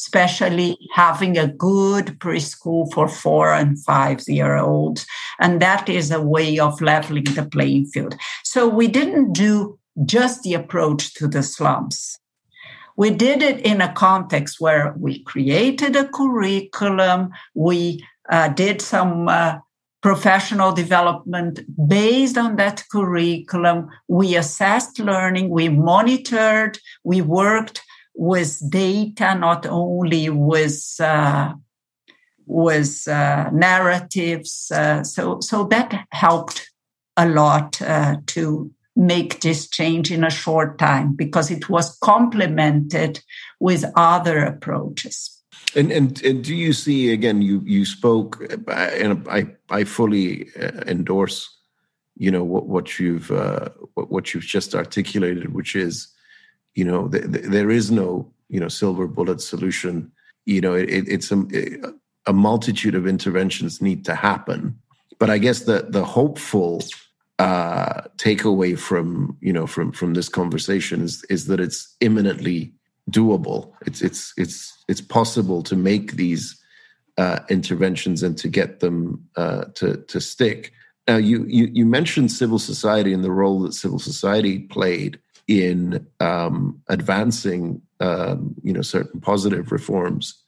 especially having a good preschool for four and five year olds. And that is a way of leveling the playing field. So we didn't do just the approach to the slums. We did it in a context where we created a curriculum, we uh, did some uh, professional development based on that curriculum. We assessed learning, we monitored, we worked with data, not only with uh, with uh, narratives. Uh, so so that helped a lot uh, to make this change in a short time because it was complemented with other approaches. And, and and do you see again? You you spoke, and I I fully uh, endorse, you know what what you've uh, what, what you've just articulated, which is you know th- th- there is no you know silver bullet solution. You know it, it's a, a multitude of interventions need to happen. But i guess the the hopeful uh, takeaway from you know from from this conversation is is that it's imminently doable. It's it's it's it's possible to make these uh, interventions and to get them uh, to to stick. Now you, you you mentioned civil society and the role that civil society played in um, advancing, um, you know, certain positive reforms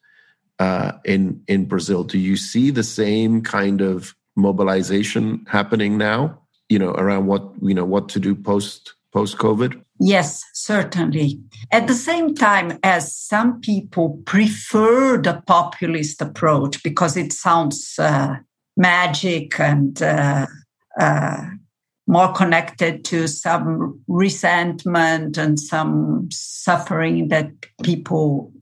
uh, in in Brazil. Do you see the same kind of mobilization happening now? You know, around what you know what to do post post COVID. Yes, certainly. At the same time, as some people prefer the populist approach because it sounds uh, magic and uh, uh, more connected to some resentment and some suffering that people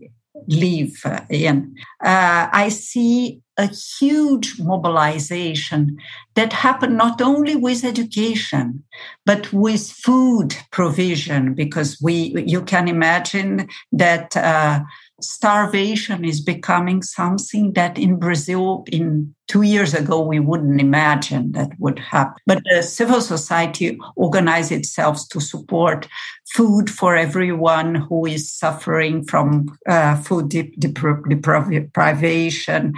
live in. Uh, I see a huge mobilization that happened not only with education but with food provision because we you can imagine that uh, starvation is becoming something that in Brazil in two years ago we wouldn't imagine that would happen. But the civil society organized itself to support food for everyone who is suffering from uh, food deprivation,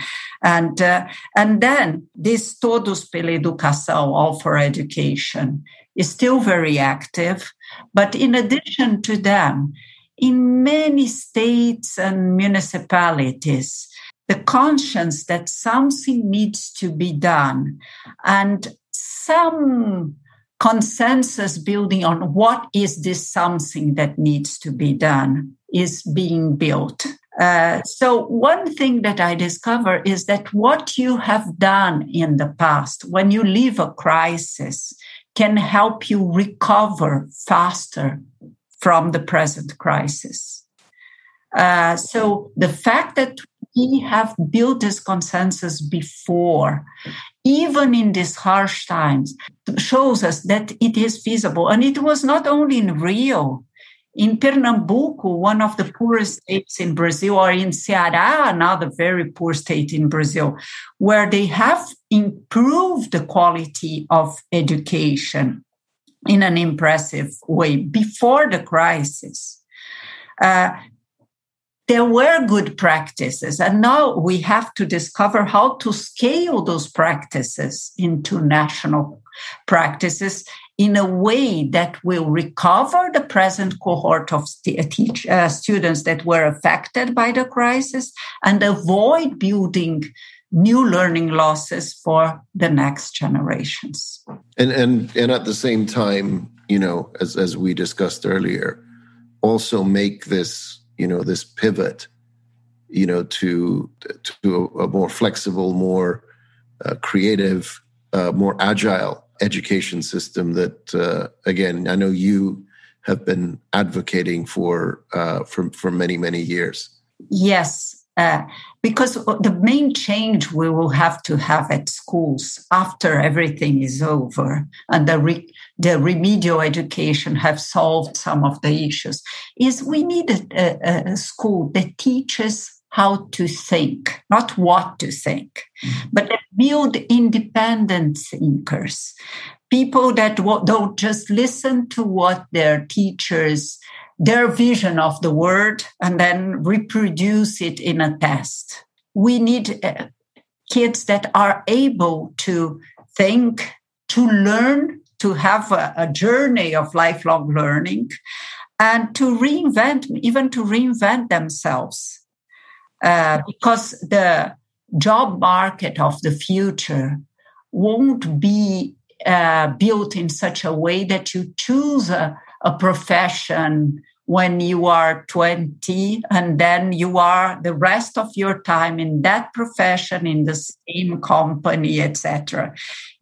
and uh, and then this todos pela educação, all for education, is still very active. But in addition to them, in many states and municipalities, the conscience that something needs to be done and some consensus building on what is this something that needs to be done is being built. Uh, so, one thing that I discover is that what you have done in the past when you leave a crisis can help you recover faster from the present crisis. Uh, so the fact that we have built this consensus before, even in these harsh times, shows us that it is feasible. And it was not only in Rio, in Pernambuco, one of the poorest states in Brazil, or in Ceará, another very poor state in Brazil, where they have improved the quality of education in an impressive way before the crisis. Uh, there were good practices, and now we have to discover how to scale those practices into national practices in a way that will recover the present cohort of st- uh, students that were affected by the crisis and avoid building new learning losses for the next generations. And and and at the same time, you know, as as we discussed earlier, also make this, you know, this pivot, you know, to to a, a more flexible, more uh, creative, uh, more agile education system that, uh, again, I know you have been advocating for uh, for for many many years. Yes, uh, because the main change we will have to have at schools after everything is over and the, re- the remedial education have solved some of the issues is we need a, a, a school that teaches how to think, not what to think, mm-hmm. but build independent thinkers, people that don't just listen to what their teachers, their vision of the world, and then reproduce it in a test. We need uh, kids that are able to think, to learn, to have a, a journey of lifelong learning, and to reinvent, even to reinvent themselves uh, because the job market of the future won't be uh, built in such a way that you choose a, a profession when you are 20 and then you are the rest of your time in that profession in the same company etc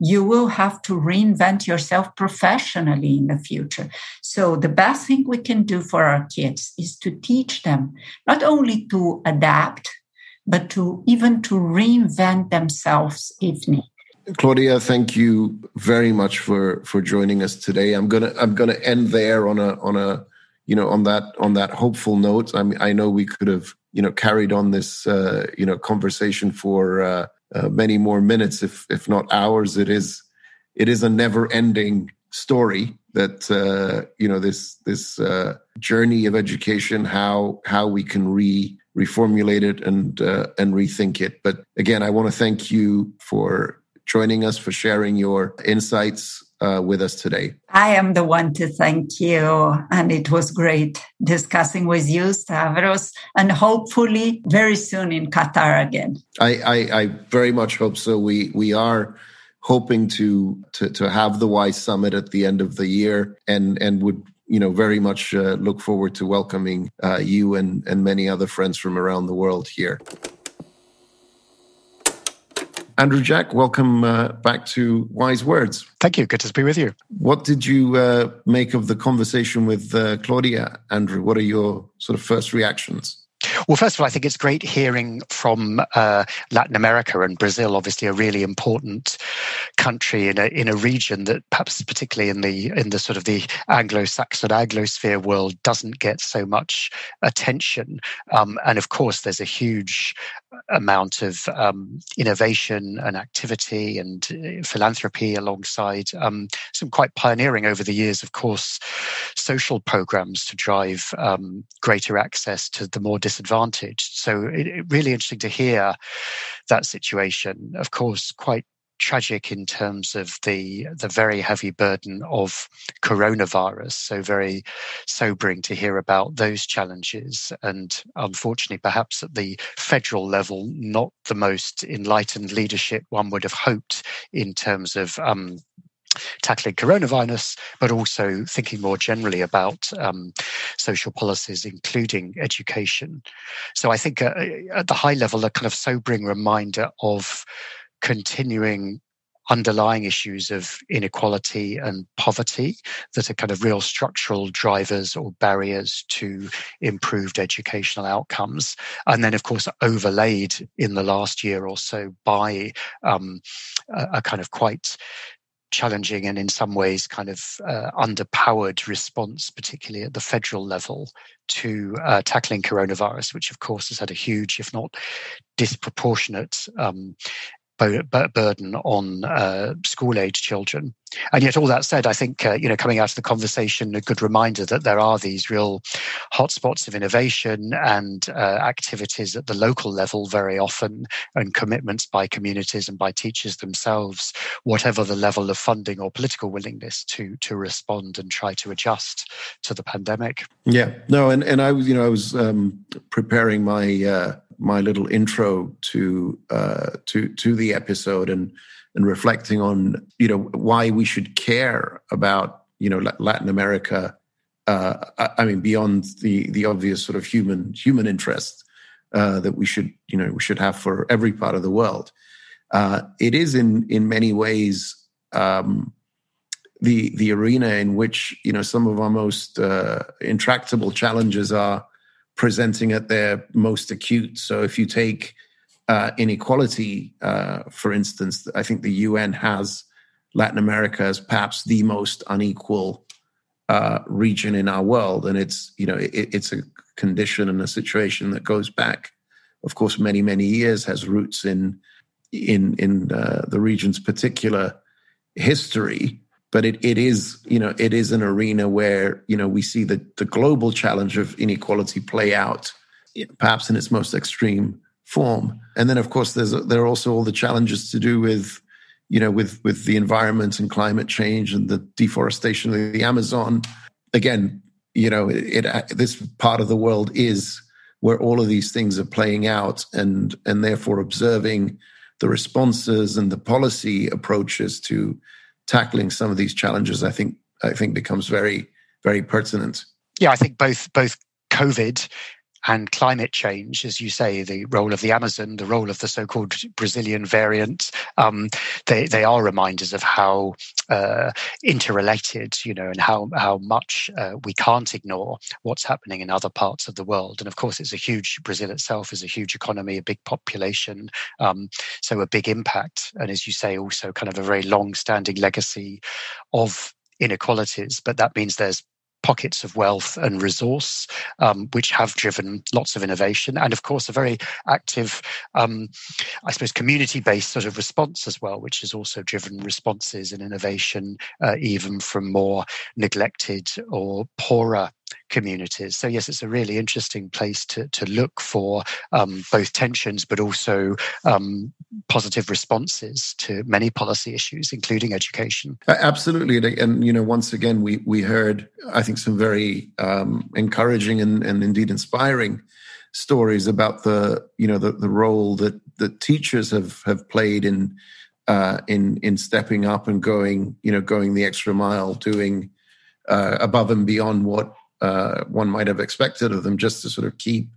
you will have to reinvent yourself professionally in the future. So the best thing we can do for our kids is to teach them not only to adapt but to even to reinvent themselves if needed Claudia, thank you very much for for joining us today. I'm gonna I'm gonna end there on a on a you know on that on that hopeful note. I mean i know we could have you know carried on this uh, you know conversation for uh, uh, many more minutes if if not hours. It is it is a never ending story that uh, you know this this uh, journey of education how how we can re reformulate it and uh, and rethink it but again i want to thank you for joining us for sharing your insights uh, with us today. I am the one to thank you. And it was great discussing with you, Stavros, and hopefully very soon in Qatar again. I, I, I very much hope so. We, we are hoping to, to, to have the WISE Summit at the end of the year and, and would you know very much uh, look forward to welcoming uh, you and, and many other friends from around the world here. Andrew Jack, welcome uh, back to Wise Words. Thank you. Good to be with you. What did you uh, make of the conversation with uh, Claudia, Andrew? What are your sort of first reactions? Well, first of all, I think it's great hearing from uh, Latin America and Brazil, obviously a really important country in a in a region that perhaps particularly in the in the sort of the Anglo-Saxon Anglosphere world doesn't get so much attention. Um, and of course, there's a huge amount of um, innovation and activity and uh, philanthropy alongside um, some quite pioneering over the years, of course, social programs to drive um, greater access to the more disadvantaged. So it, it really interesting to hear that situation. Of course, quite tragic in terms of the the very heavy burden of coronavirus. So very sobering to hear about those challenges, and unfortunately, perhaps at the federal level, not the most enlightened leadership one would have hoped in terms of um, tackling coronavirus, but also thinking more generally about um, social policies, including education. So I think uh, at the high level, a kind of sobering reminder of continuing underlying issues of inequality and poverty that are kind of real structural drivers or barriers to improved educational outcomes. And then, of course, overlaid in the last year or so by um, a, a kind of quite challenging and in some ways kind of uh, underpowered response, particularly at the federal level, to uh, tackling coronavirus, which of course has had a huge, if not disproportionate, um, burden on uh, school age children. And yet, all that said, I think uh, you know, coming out of the conversation, a good reminder that there are these real hotspots of innovation and uh, activities at the local level very often, and commitments by communities and by teachers themselves, whatever the level of funding or political willingness to to respond and try to adjust to the pandemic. Yeah, no, and and I was you know I was um, preparing my uh, my little intro to uh, to to the episode and and reflecting on you know why we should care about you know Latin America. Uh, I mean, beyond the the obvious sort of human human interest uh, that we should you know we should have for every part of the world. Uh, it is in in many ways um, the the arena in which you know some of our most uh, intractable challenges are presenting at their most acute. So if you take uh, inequality, uh, for instance, I think the UN has Latin America as perhaps the most unequal uh, region in our world, and it's you know it, it's a condition and a situation that goes back, of course, many many years, has roots in in in uh, the region's particular history but it, it is you know it is an arena where you know we see the the global challenge of inequality play out perhaps in its most extreme form. And then of course there's there are also all the challenges to do with you know with with the environment and climate change and the deforestation of the amazon. Again you know it, it this part of the world is where all of these things are playing out and and therefore observing the responses and the policy approaches to tackling some of these challenges, I think I think becomes very very pertinent. Yeah, I think both both COVID and climate change, as you say, the role of the Amazon, the role of the so-called Brazilian variant, um, they they are reminders of how uh, interrelated, you know, and how how much uh, we can't ignore what's happening in other parts of the world. And of course, it's a huge Brazil itself is a huge economy, a big population, um, so a big impact, and as you say, also kind of a very long-standing legacy of inequalities. But that means there's pockets of wealth and resource, um, which have driven lots of innovation, and of course a very active, um, I suppose, community-based sort of response as well, which has also driven responses and innovation uh, even from more neglected or poorer communities. So yes, it's a really interesting place to to look for um, both tensions, but also um, positive responses to many policy issues, including education. Absolutely, and you know, once again, we we heard I think some very um, encouraging and, and indeed inspiring stories about the you know the, the role that that teachers have have played in uh, in in stepping up and going you know going the extra mile, doing uh, above and beyond what uh, one might have expected of them, just to sort of keep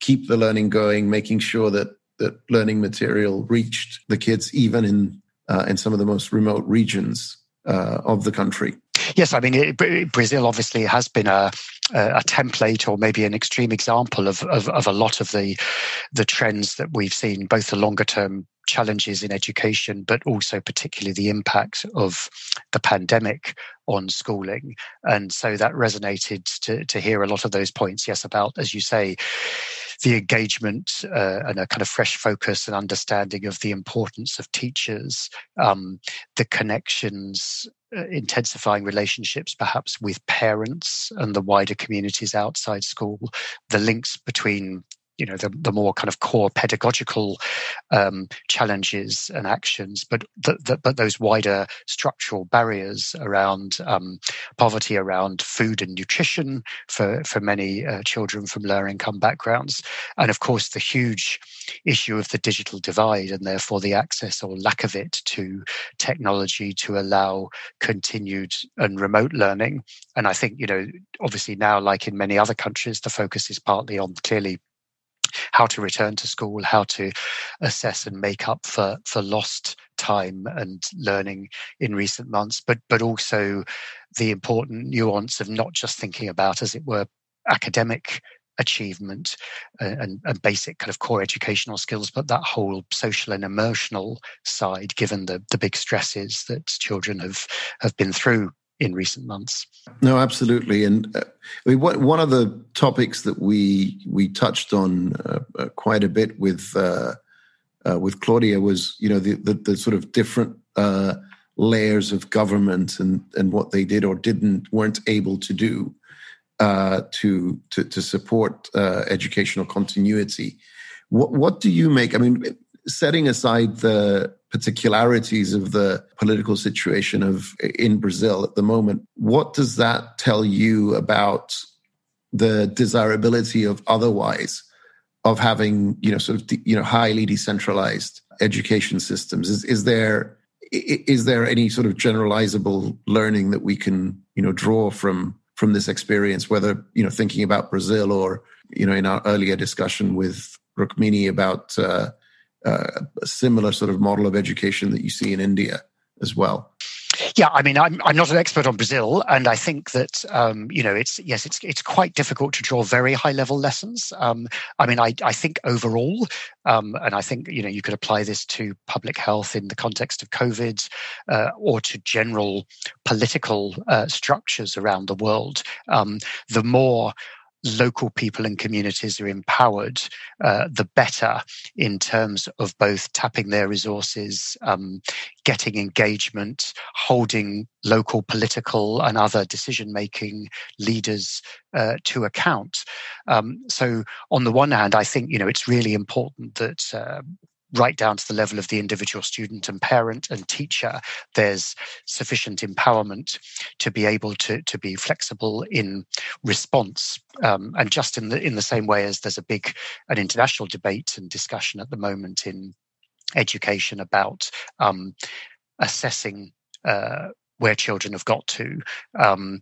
keep the learning going, making sure that that learning material reached the kids even in uh, in some of the most remote regions uh, of the country. Yes, I mean it, Brazil obviously has been a, a template or maybe an extreme example of, of, of a lot of the the trends that we've seen, both the longer term challenges in education, but also particularly the impact of the pandemic on schooling. And so that resonated to, to hear a lot of those points, yes, about, as you say, the engagement uh, and a kind of fresh focus and understanding of the importance of teachers, um, the connections, uh, intensifying relationships perhaps with parents and the wider communities outside school, the links between you know the, the more kind of core pedagogical um, challenges and actions, but the, the, but those wider structural barriers around um, poverty, around food and nutrition for for many uh, children from lower income backgrounds, and of course the huge issue of the digital divide and therefore the access or lack of it to technology to allow continued and remote learning. And I think you know obviously now, like in many other countries, the focus is partly on clearly how to return to school, how to assess and make up for, for lost time and learning in recent months, but but also the important nuance of not just thinking about, as it were, academic achievement uh, and, and, basic kind of core educational skills, but that whole social and emotional side, given the the big stresses that children have have been through in recent months. No, absolutely. And uh, I mean, one of the topics that we we touched on uh, uh, quite a bit with uh, uh with Claudia was, you know, the the, the sort of different uh, layers of government and and what they did or didn't weren't able to do to, to to support educational continuity. What what do you make? I mean, setting aside the particularities of the political situation of in Brazil at the moment, what does that tell you about the desirability of otherwise of having you know sort of you know highly decentralized education systems? Is is there is there any sort of generalizable learning that we can you know draw from from this experience, whether you know thinking about Brazil or you know in our earlier discussion with Rukmini about uh, uh, a similar sort of model of education that you see in India as well. Yeah, I mean, I'm I'm not an expert on Brazil, and I think that um, you know, it's yes, it's it's quite difficult to draw very high level lessons. Um, I mean, I I think overall, um, and I think you know, you could apply this to public health in the context of COVID, uh, or to general political uh, structures around the world. Um, the more local people and communities are empowered, uh, the better in terms of both tapping their resources, um, getting engagement, holding local political and other decision making leaders uh, to account. Um, so, on the one hand, I think you know it's really important that uh, right down to the level of the individual student and parent and teacher, there's sufficient empowerment to be able to, to be flexible in response. Um, and just in the, in the same way as there's a big, an international debate and discussion at the moment in education about um, assessing uh, where children have got to. Um,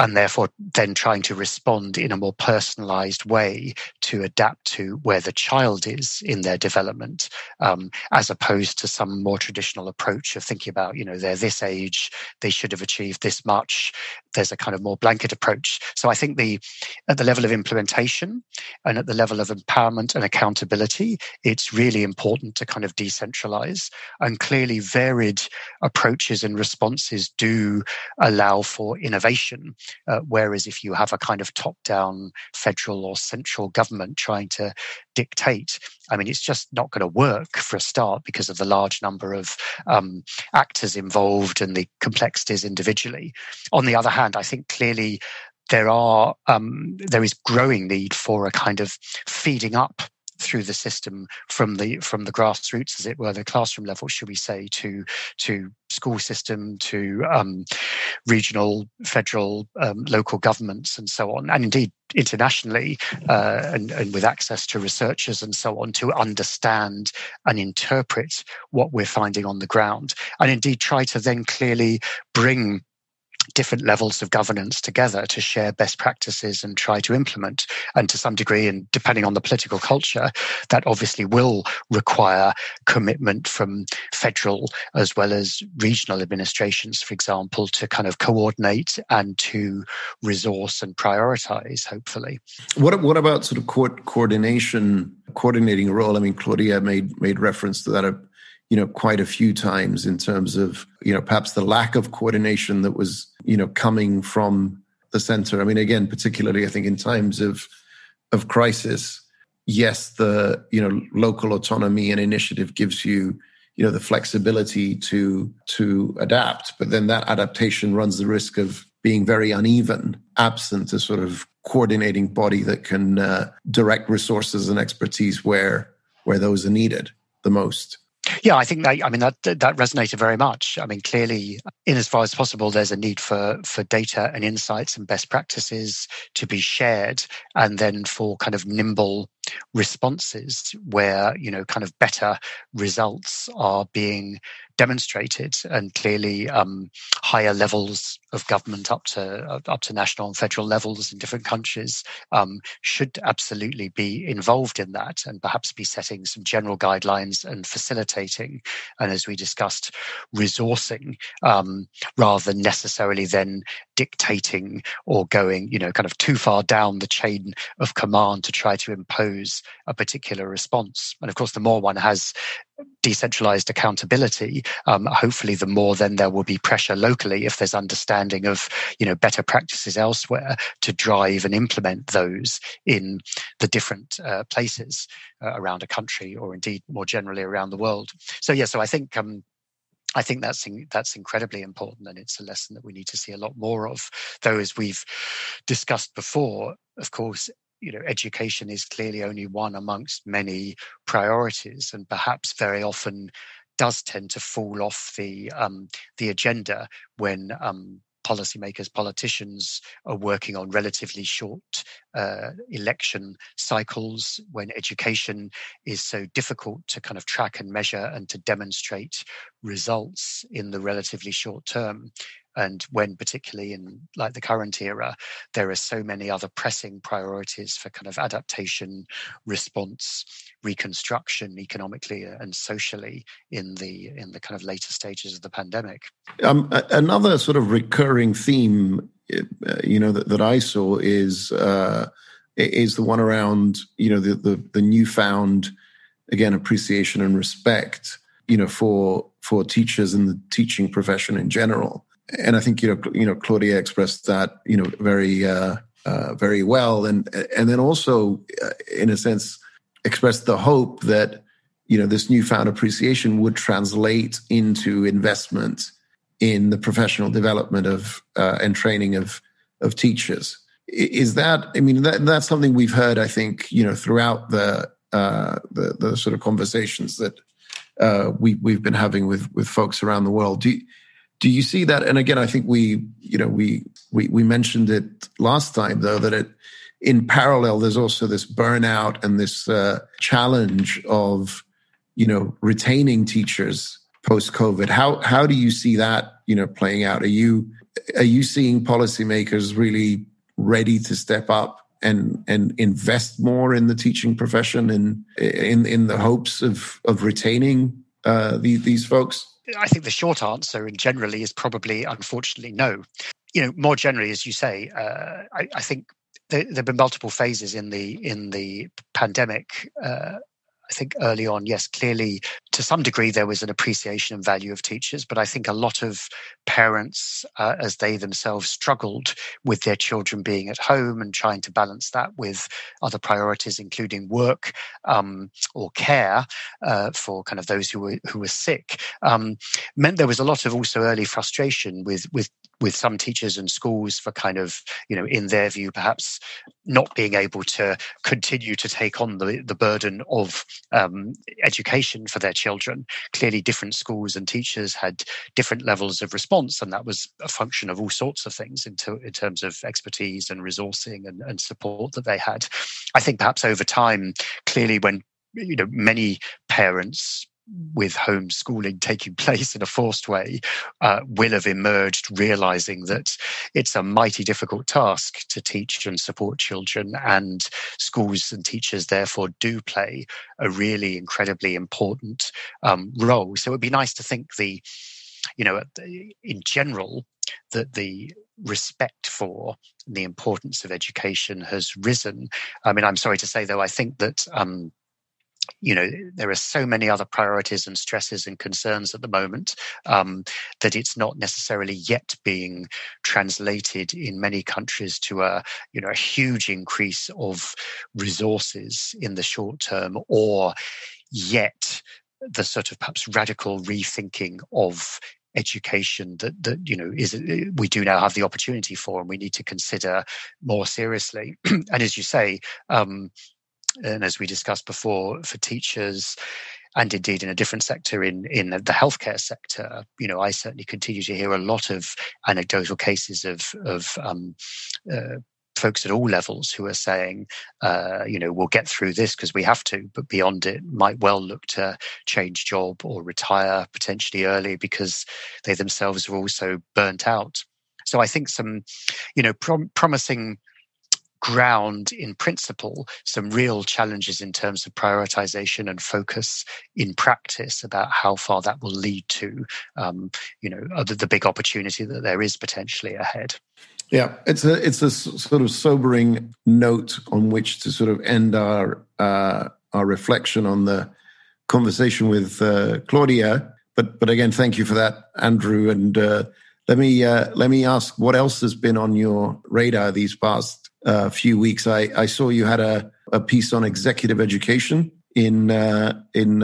and therefore then trying to respond in a more personalized way to adapt to where the child is in their development um, as opposed to some more traditional approach of thinking about you know they're this age they should have achieved this much there's a kind of more blanket approach. So i think the at the level of implementation and at the level of empowerment and accountability it's really important to kind of decentralize. And clearly varied approaches and responses do allow for innovation uh, whereas if you have a kind of top down federal or central government trying to dictate, I mean, it's just not going to work for a start because of the large number of um, actors involved and the complexities individually. On the other hand, I think clearly there are um, there is growing need for a kind of feeding up through the system from the from the grassroots, as it were, the classroom level, should we say, to to school system, to um, regional, federal, um, local governments, and so on, and indeed internationally, uh, and, and with access to researchers and so on, to understand and interpret what we're finding on the ground, and indeed try to then clearly bring different levels of governance together to share best practices and try to implement. And to some degree, and depending on the political culture, that obviously will require commitment from federal as well as regional administrations, for example, to kind of coordinate and to resource and prioritize, hopefully. What, what about sort of court coordination, coordinating role? I mean, Claudia made, made reference to that you know, quite a few times in terms of, you know, perhaps the lack of coordination that was, you know, coming from the center. I mean, again, particularly, I think in times of, of crisis, yes, the, you know, local autonomy and initiative gives you, you know, the flexibility to, to adapt, but then that adaptation runs the risk of being very uneven, absent a sort of coordinating body that can uh, direct resources and expertise where, where those are needed the most. Yeah, I think that, I mean that that resonated very much. I mean, clearly, in as far as possible, there's a need for for data and insights and best practices to be shared, and then for kind of nimble responses where you know kind of better results are being demonstrated and clearly um, higher levels of government up to uh, up to national and federal levels in different countries um, should absolutely be involved in that and perhaps be setting some general guidelines and facilitating and as we discussed resourcing um, rather than necessarily then dictating or going you know kind of too far down the chain of command to try to impose a particular response. And of course the more one has decentralized accountability, um, hopefully the more then there will be pressure locally if there's understanding of you know better practices elsewhere to drive and implement those in the different uh, places uh, around a country or indeed more generally around the world. So yeah, so I think um, I think that's in, that's incredibly important, and it's a lesson that we need to see a lot more of. Though, as we've discussed before, of course, you know, education is clearly only one amongst many priorities, and perhaps very often does tend to fall off the um, the agenda when um, policymakers, politicians are working on relatively short uh, election cycles when education is so difficult to kind of track and measure and to demonstrate results in the relatively short term and when particularly in like the current era there are so many other pressing priorities for kind of adaptation response reconstruction economically and socially in the in the kind of later stages of the pandemic. Um, another sort of recurring theme uh, you know that, that i saw is uh, is the one around you know the, the the newfound again appreciation and respect you know for for teachers and the teaching profession in general and I think you know you know Claudia expressed that you know very uh, uh, very well, and and then also uh, in a sense expressed the hope that you know this newfound appreciation would translate into investment in the professional development of uh, and training of of teachers. Is that I mean that, that's something we've heard I think you know throughout the uh, the, the sort of conversations that uh, we we've been having with with folks around the world. Do you, do you see that? And again, I think we, you know, we we we mentioned it last time though that it in parallel there's also this burnout and this uh, challenge of you know retaining teachers post COVID. How how do you see that you know playing out? Are you are you seeing policymakers really ready to step up and and invest more in the teaching profession and in in the hopes of of retaining uh, these, these folks? I think the short answer, and generally, is probably unfortunately no. You know, more generally, as you say, uh, I, I, think there, there, have been multiple phases in the in the pandemic. Uh, I think early on, yes, clearly to some degree there was an appreciation and value of teachers, but I think a lot of parents, uh, as they themselves struggled with their children being at home and trying to balance that with other priorities, including work um, or care uh, for kind of those who were who were sick, um, meant there was a lot of also early frustration with with with some teachers and schools for kind of, you know, in their view, perhaps not being able to continue to take on the, the burden of um, education for their children. Clearly, different schools and teachers had different levels of response, and that was a function of all sorts of things in, to, in terms of expertise and resourcing and, and support that they had. I think perhaps over time, clearly, when you know many parents with homeschooling taking *laughs* place in a forced way, uh, will have emerged realizing that it's a mighty difficult task to teach and support children, and schools and teachers therefore do play a really incredibly important um, role. So it'd be nice to think the, you know, in general, that the respect for the importance of education has risen. I mean, I'm sorry to say, though, I think that um, you know there are so many other priorities and stresses and concerns at the moment um, that it's not necessarily yet being translated in many countries to a you know a huge increase of resources in the short term or yet the sort of perhaps radical rethinking of education that that you know is we do now have the opportunity for and we need to consider more seriously. *clears throat* And as you say um, and as we discussed before, for teachers and indeed in a different sector in in the healthcare sector, you know, I certainly continue to hear a lot of anecdotal cases of of um, uh, folks at all levels who are saying, uh, you know, we'll get through this because we have to, but beyond it, might well look to change job or retire potentially early because they themselves are also burnt out. So I think some, you know, prom- promising ground in principle some real challenges in terms of prioritization and focus in practice about how far that will lead to um, you know the, the big opportunity that there is potentially ahead yeah, it's a it's a sort of sobering note on which to sort of end our uh, our reflection on the conversation with uh, Claudia. But but again, thank you for that, Andrew. And uh, let me uh, let me ask, what else has been on your radar these past uh, few weeks? I, I saw you had a, a piece on executive education in uh, in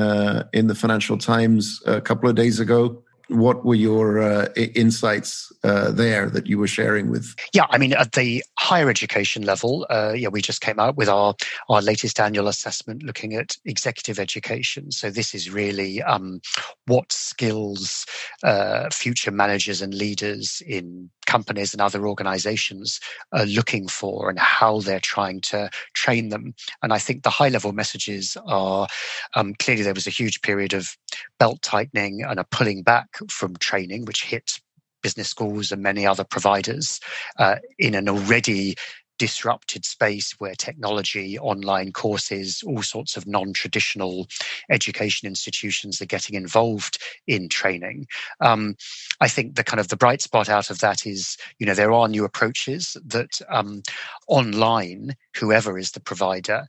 in the Financial Times a couple of days ago what were your uh, insights uh, there that you were sharing with? Yeah, I mean, at the higher education level, uh, yeah, we just came out with our our latest annual assessment looking at executive education. So this is really um, what skills uh, future managers and leaders in companies and other organizations are looking for and how they're trying to train them. And I think the high level messages are um, clearly there was a huge period of belt tightening and a pulling back from training, which hit business schools and many other providers uh, in an already disrupted space where technology, online courses, all sorts of non traditional education institutions are getting involved in training. Um, I think the kind of the bright spot out of that is, you know, there are new approaches that um, online, whoever is the provider,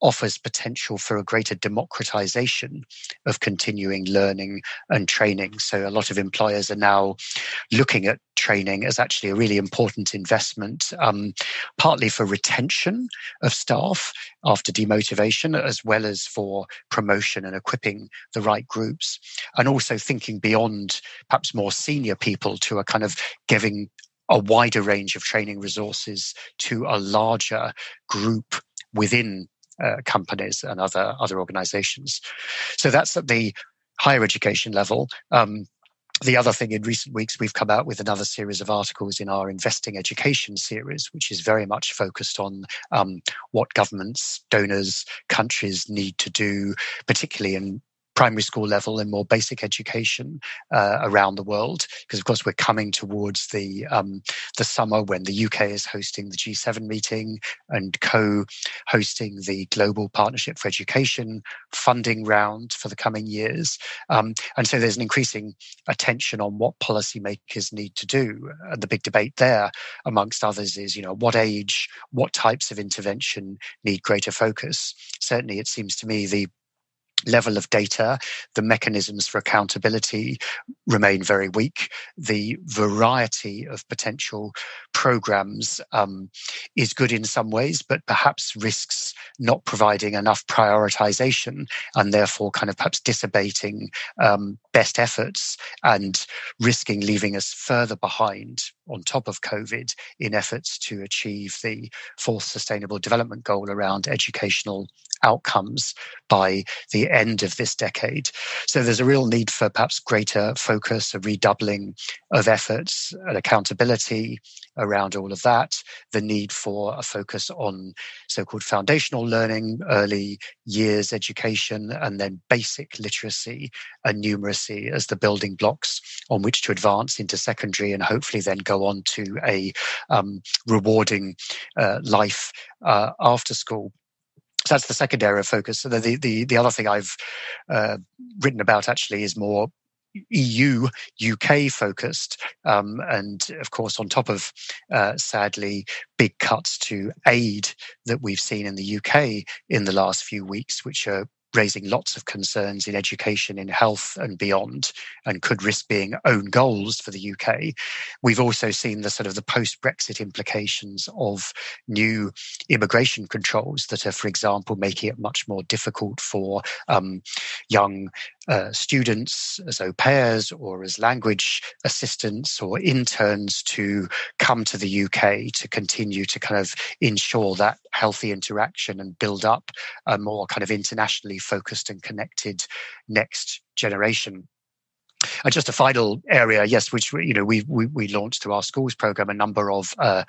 offers potential for a greater democratization of continuing learning and training. So a lot of employers are now looking at training as actually a really important investment, um, partly for retention of staff after demotivation, as well as for promotion and equipping the right groups, and also thinking beyond perhaps more senior people to a kind of giving a wider range of training resources to a larger group within uh, companies and other other organizations. So that's at the higher education level. Um, the other thing in recent weeks, we've come out with another series of articles in our investing education series, which is very much focused on um, what governments, donors, countries need to do, particularly in primary school level and more basic education uh, around the world. Because of course we're coming towards the um, the summer when the UK is hosting the G7 meeting and co-hosting the Global Partnership for Education funding round for the coming years. Um, and so there's an increasing attention on what policymakers need to do. And the big debate there, amongst others, is you know what age, what types of intervention need greater focus. Certainly, it seems to me the level of data, the mechanisms for accountability remain very weak. The variety of potential programs um, is good in some ways, but perhaps risks not providing enough prioritization and therefore kind of perhaps disabating um, best efforts and risking leaving us further behind on top of COVID in efforts to achieve the fourth sustainable development goal around educational outcomes by the end of this decade. So there's a real need for perhaps greater focus, a redoubling of efforts and accountability around all of that, the need for a focus on so-called foundational learning, early years education, and then basic literacy and numeracy as the building blocks on which to advance into secondary and hopefully then go on to a um, rewarding uh, life uh, after school. So that's the second area of focus. So the the the other thing I've uh, written about actually is more EU UK focused, um, and of course on top of uh, sadly big cuts to aid that we've seen in the UK in the last few weeks, which are raising lots of concerns in education, in health, and beyond, and could risk being own goals for the UK. We've also seen the sort of the post Brexit implications of new immigration controls that are, for example, making it much more difficult for um, young uh, students as au pairs or as language assistants or interns to come to the UK to continue to kind of ensure that healthy interaction and build up a more kind of internationally focused and connected next generation. And just a final area, yes, which you know we we, we launched through our schools program a number of uh,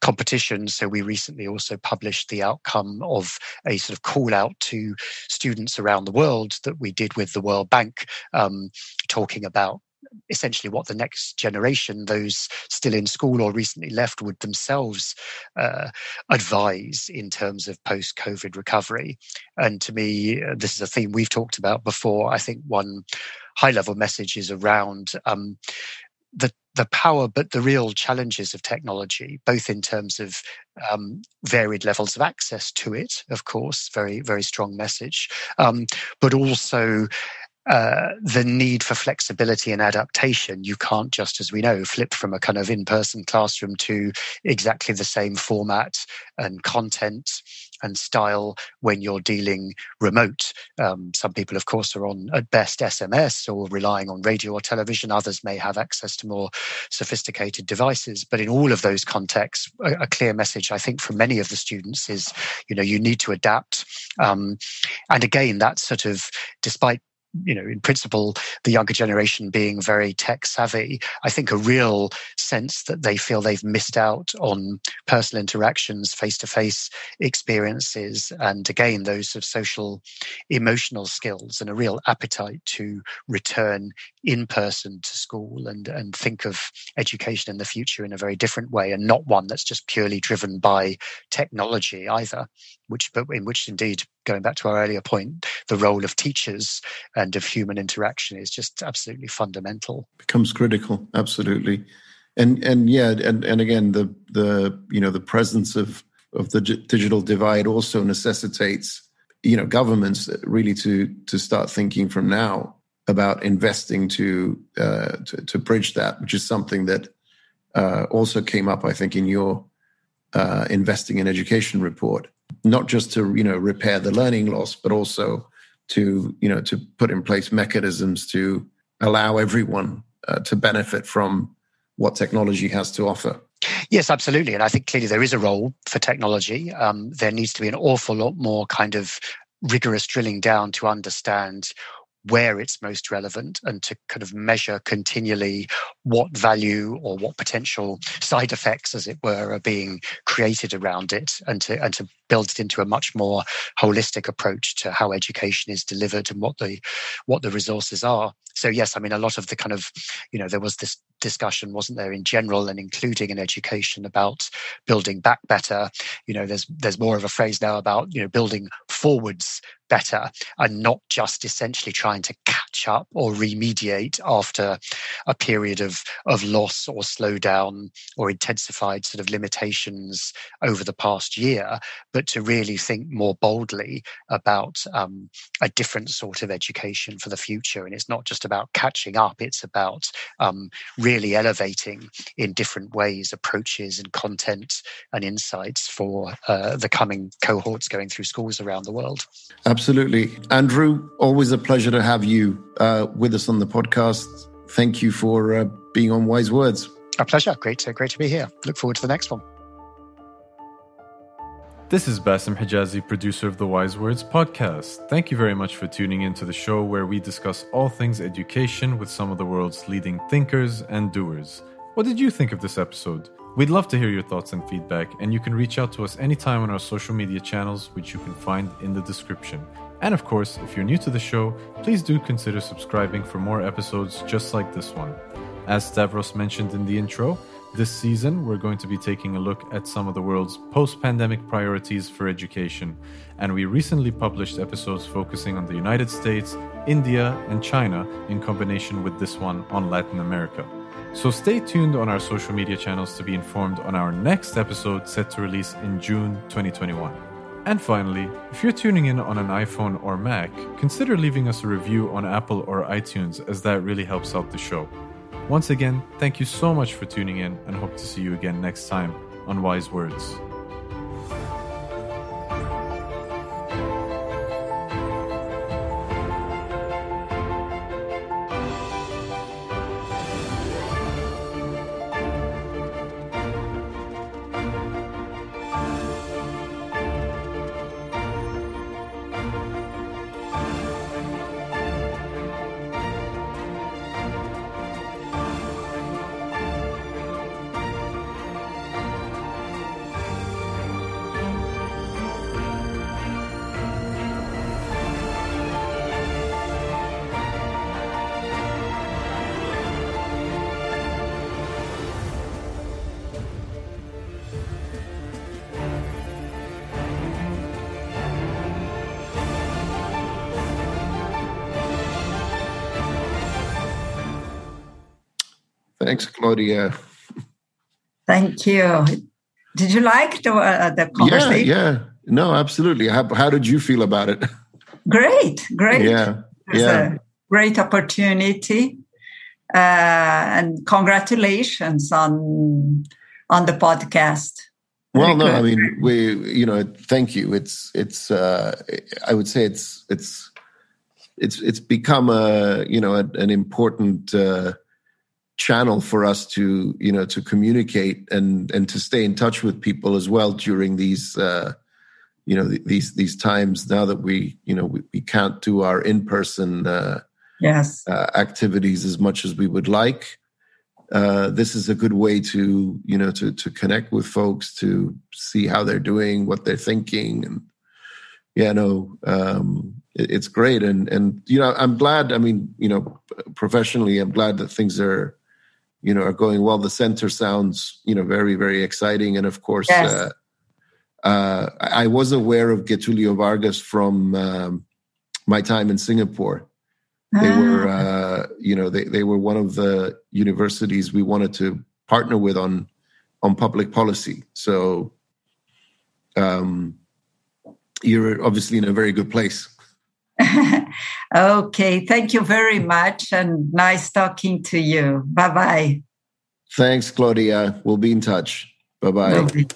competitions. So we recently also published the outcome of a sort of call out to students around the world that we did with the World Bank, um, talking about essentially what the next generation, those still in school or recently left, would themselves uh, advise in terms of post COVID recovery. And to me, uh, this is a theme we've talked about before. I think one high level message is around um, the the power, but the real challenges of technology, both in terms of um, varied levels of access to it, of course, very very strong message, um, but also uh, the need for flexibility and adaptation. You can't just, as we know, flip from a kind of in person classroom to exactly the same format and content and style when you're dealing remote. Um, some people, of course, are on at best SMS or relying on radio or television. Others may have access to more sophisticated devices. But in all of those contexts, a, a clear message, I think, from many of the students is, you know, you need to adapt. Um, and again, that sort of, despite you know, in principle, the younger generation being very tech savvy, I think a real sense that they feel they've missed out on personal interactions, face to face experiences, and again, those of social emotional skills and a real appetite to return in person to school and, and think of education in the future in a very different way and not one that's just purely driven by technology either, which, but in which indeed going back to our earlier point, the role of teachers and of human interaction is just absolutely fundamental. Becomes critical, absolutely, and and yeah, and and again, the the you know the presence of of the digital divide also necessitates you know governments really to to start thinking from now about investing to uh, to, to bridge that, which is something that uh, also came up, I think, in your uh, investing in education report not just to you know repair the learning loss, but also to you know to put in place mechanisms to allow everyone uh, to benefit from what technology has to offer. Yes, absolutely, and I think clearly there is a role for technology. Um, there needs to be an awful lot more kind of rigorous drilling down to understand where it's most relevant and to kind of measure continually what value or what potential side effects, as it were, are being created around it and to, and to build it into a much more holistic approach to how education is delivered and what the, what the resources are. So yes, I mean, a lot of the kind of, you know, there was this discussion, wasn't there, in general and including in education about building back better. You know, there's, there's more of a phrase now about, you know, building forwards better and not just essentially trying to catch up or remediate after a period of, of loss or slowdown or intensified sort of limitations over the past year, but to really think more boldly about um, a different sort of education for the future. And it's not just about catching up, it's about um, really elevating in different ways approaches and content and insights for uh, the coming cohorts going through schools around the world. Absolutely. Andrew, always a pleasure to have you uh, with us on the podcast. Thank you for uh, being on Wise Words. A pleasure. Great to, great to be here. Look forward to the next one. This is Bassem Hijazi, producer of the Wise Words podcast. Thank you very much for tuning into the show where we discuss all things education with some of the world's leading thinkers and doers. What did you think of this episode? We'd love to hear your thoughts and feedback, and you can reach out to us anytime on our social media channels, which you can find in the description. And of course, if you're new to the show, please do consider subscribing for more episodes just like this one. As Stavros mentioned in the intro, this season we're going to be taking a look at some of the world's post pandemic priorities for education. And we recently published episodes focusing on the United States, India, and China in combination with this one on Latin America. So stay tuned on our social media channels to be informed on our next episode set to release in June 2021. And finally, if you're tuning in on an iPhone or Mac, consider leaving us a review on Apple or iTunes as that really helps out the show. Once again, thank you so much for tuning in and hope to see you again next time on Wise Words. Claudia. Thank you. Did you like the, uh, the conversation? Yeah, yeah. No, absolutely. How, how did you feel about it? Great, great. Yeah, yeah. a great opportunity. Uh, and congratulations on on the podcast. Well, no, I mean, we, you know, thank you. It's, it's, uh, I would say it's, it's, it's, it's become a, you know, a, an important, uh, channel for us to, you know, to communicate and, and to stay in touch with people as well during these, uh, you know, these, these times now that we, you know, we, we can't do our in-person, uh, yes, uh, activities as much as we would like. Uh, this is a good way to you know to to connect with folks to see how they're doing what they're thinking and yeah no um, it, it's great. And and you know i'm glad i mean you know professionally i'm glad that things are you know are going well the center sounds you know very very exciting and of course yes. uh, uh, i was aware of getulio vargas from um, my time in singapore they ah. were, uh, you know, they, they were one of the universities we wanted to partner with on on public policy. So um, you're obviously in a very good place. *laughs* okay, thank you very much, and nice talking to you. Bye bye. Thanks, Claudia. We'll be in touch. Bye bye.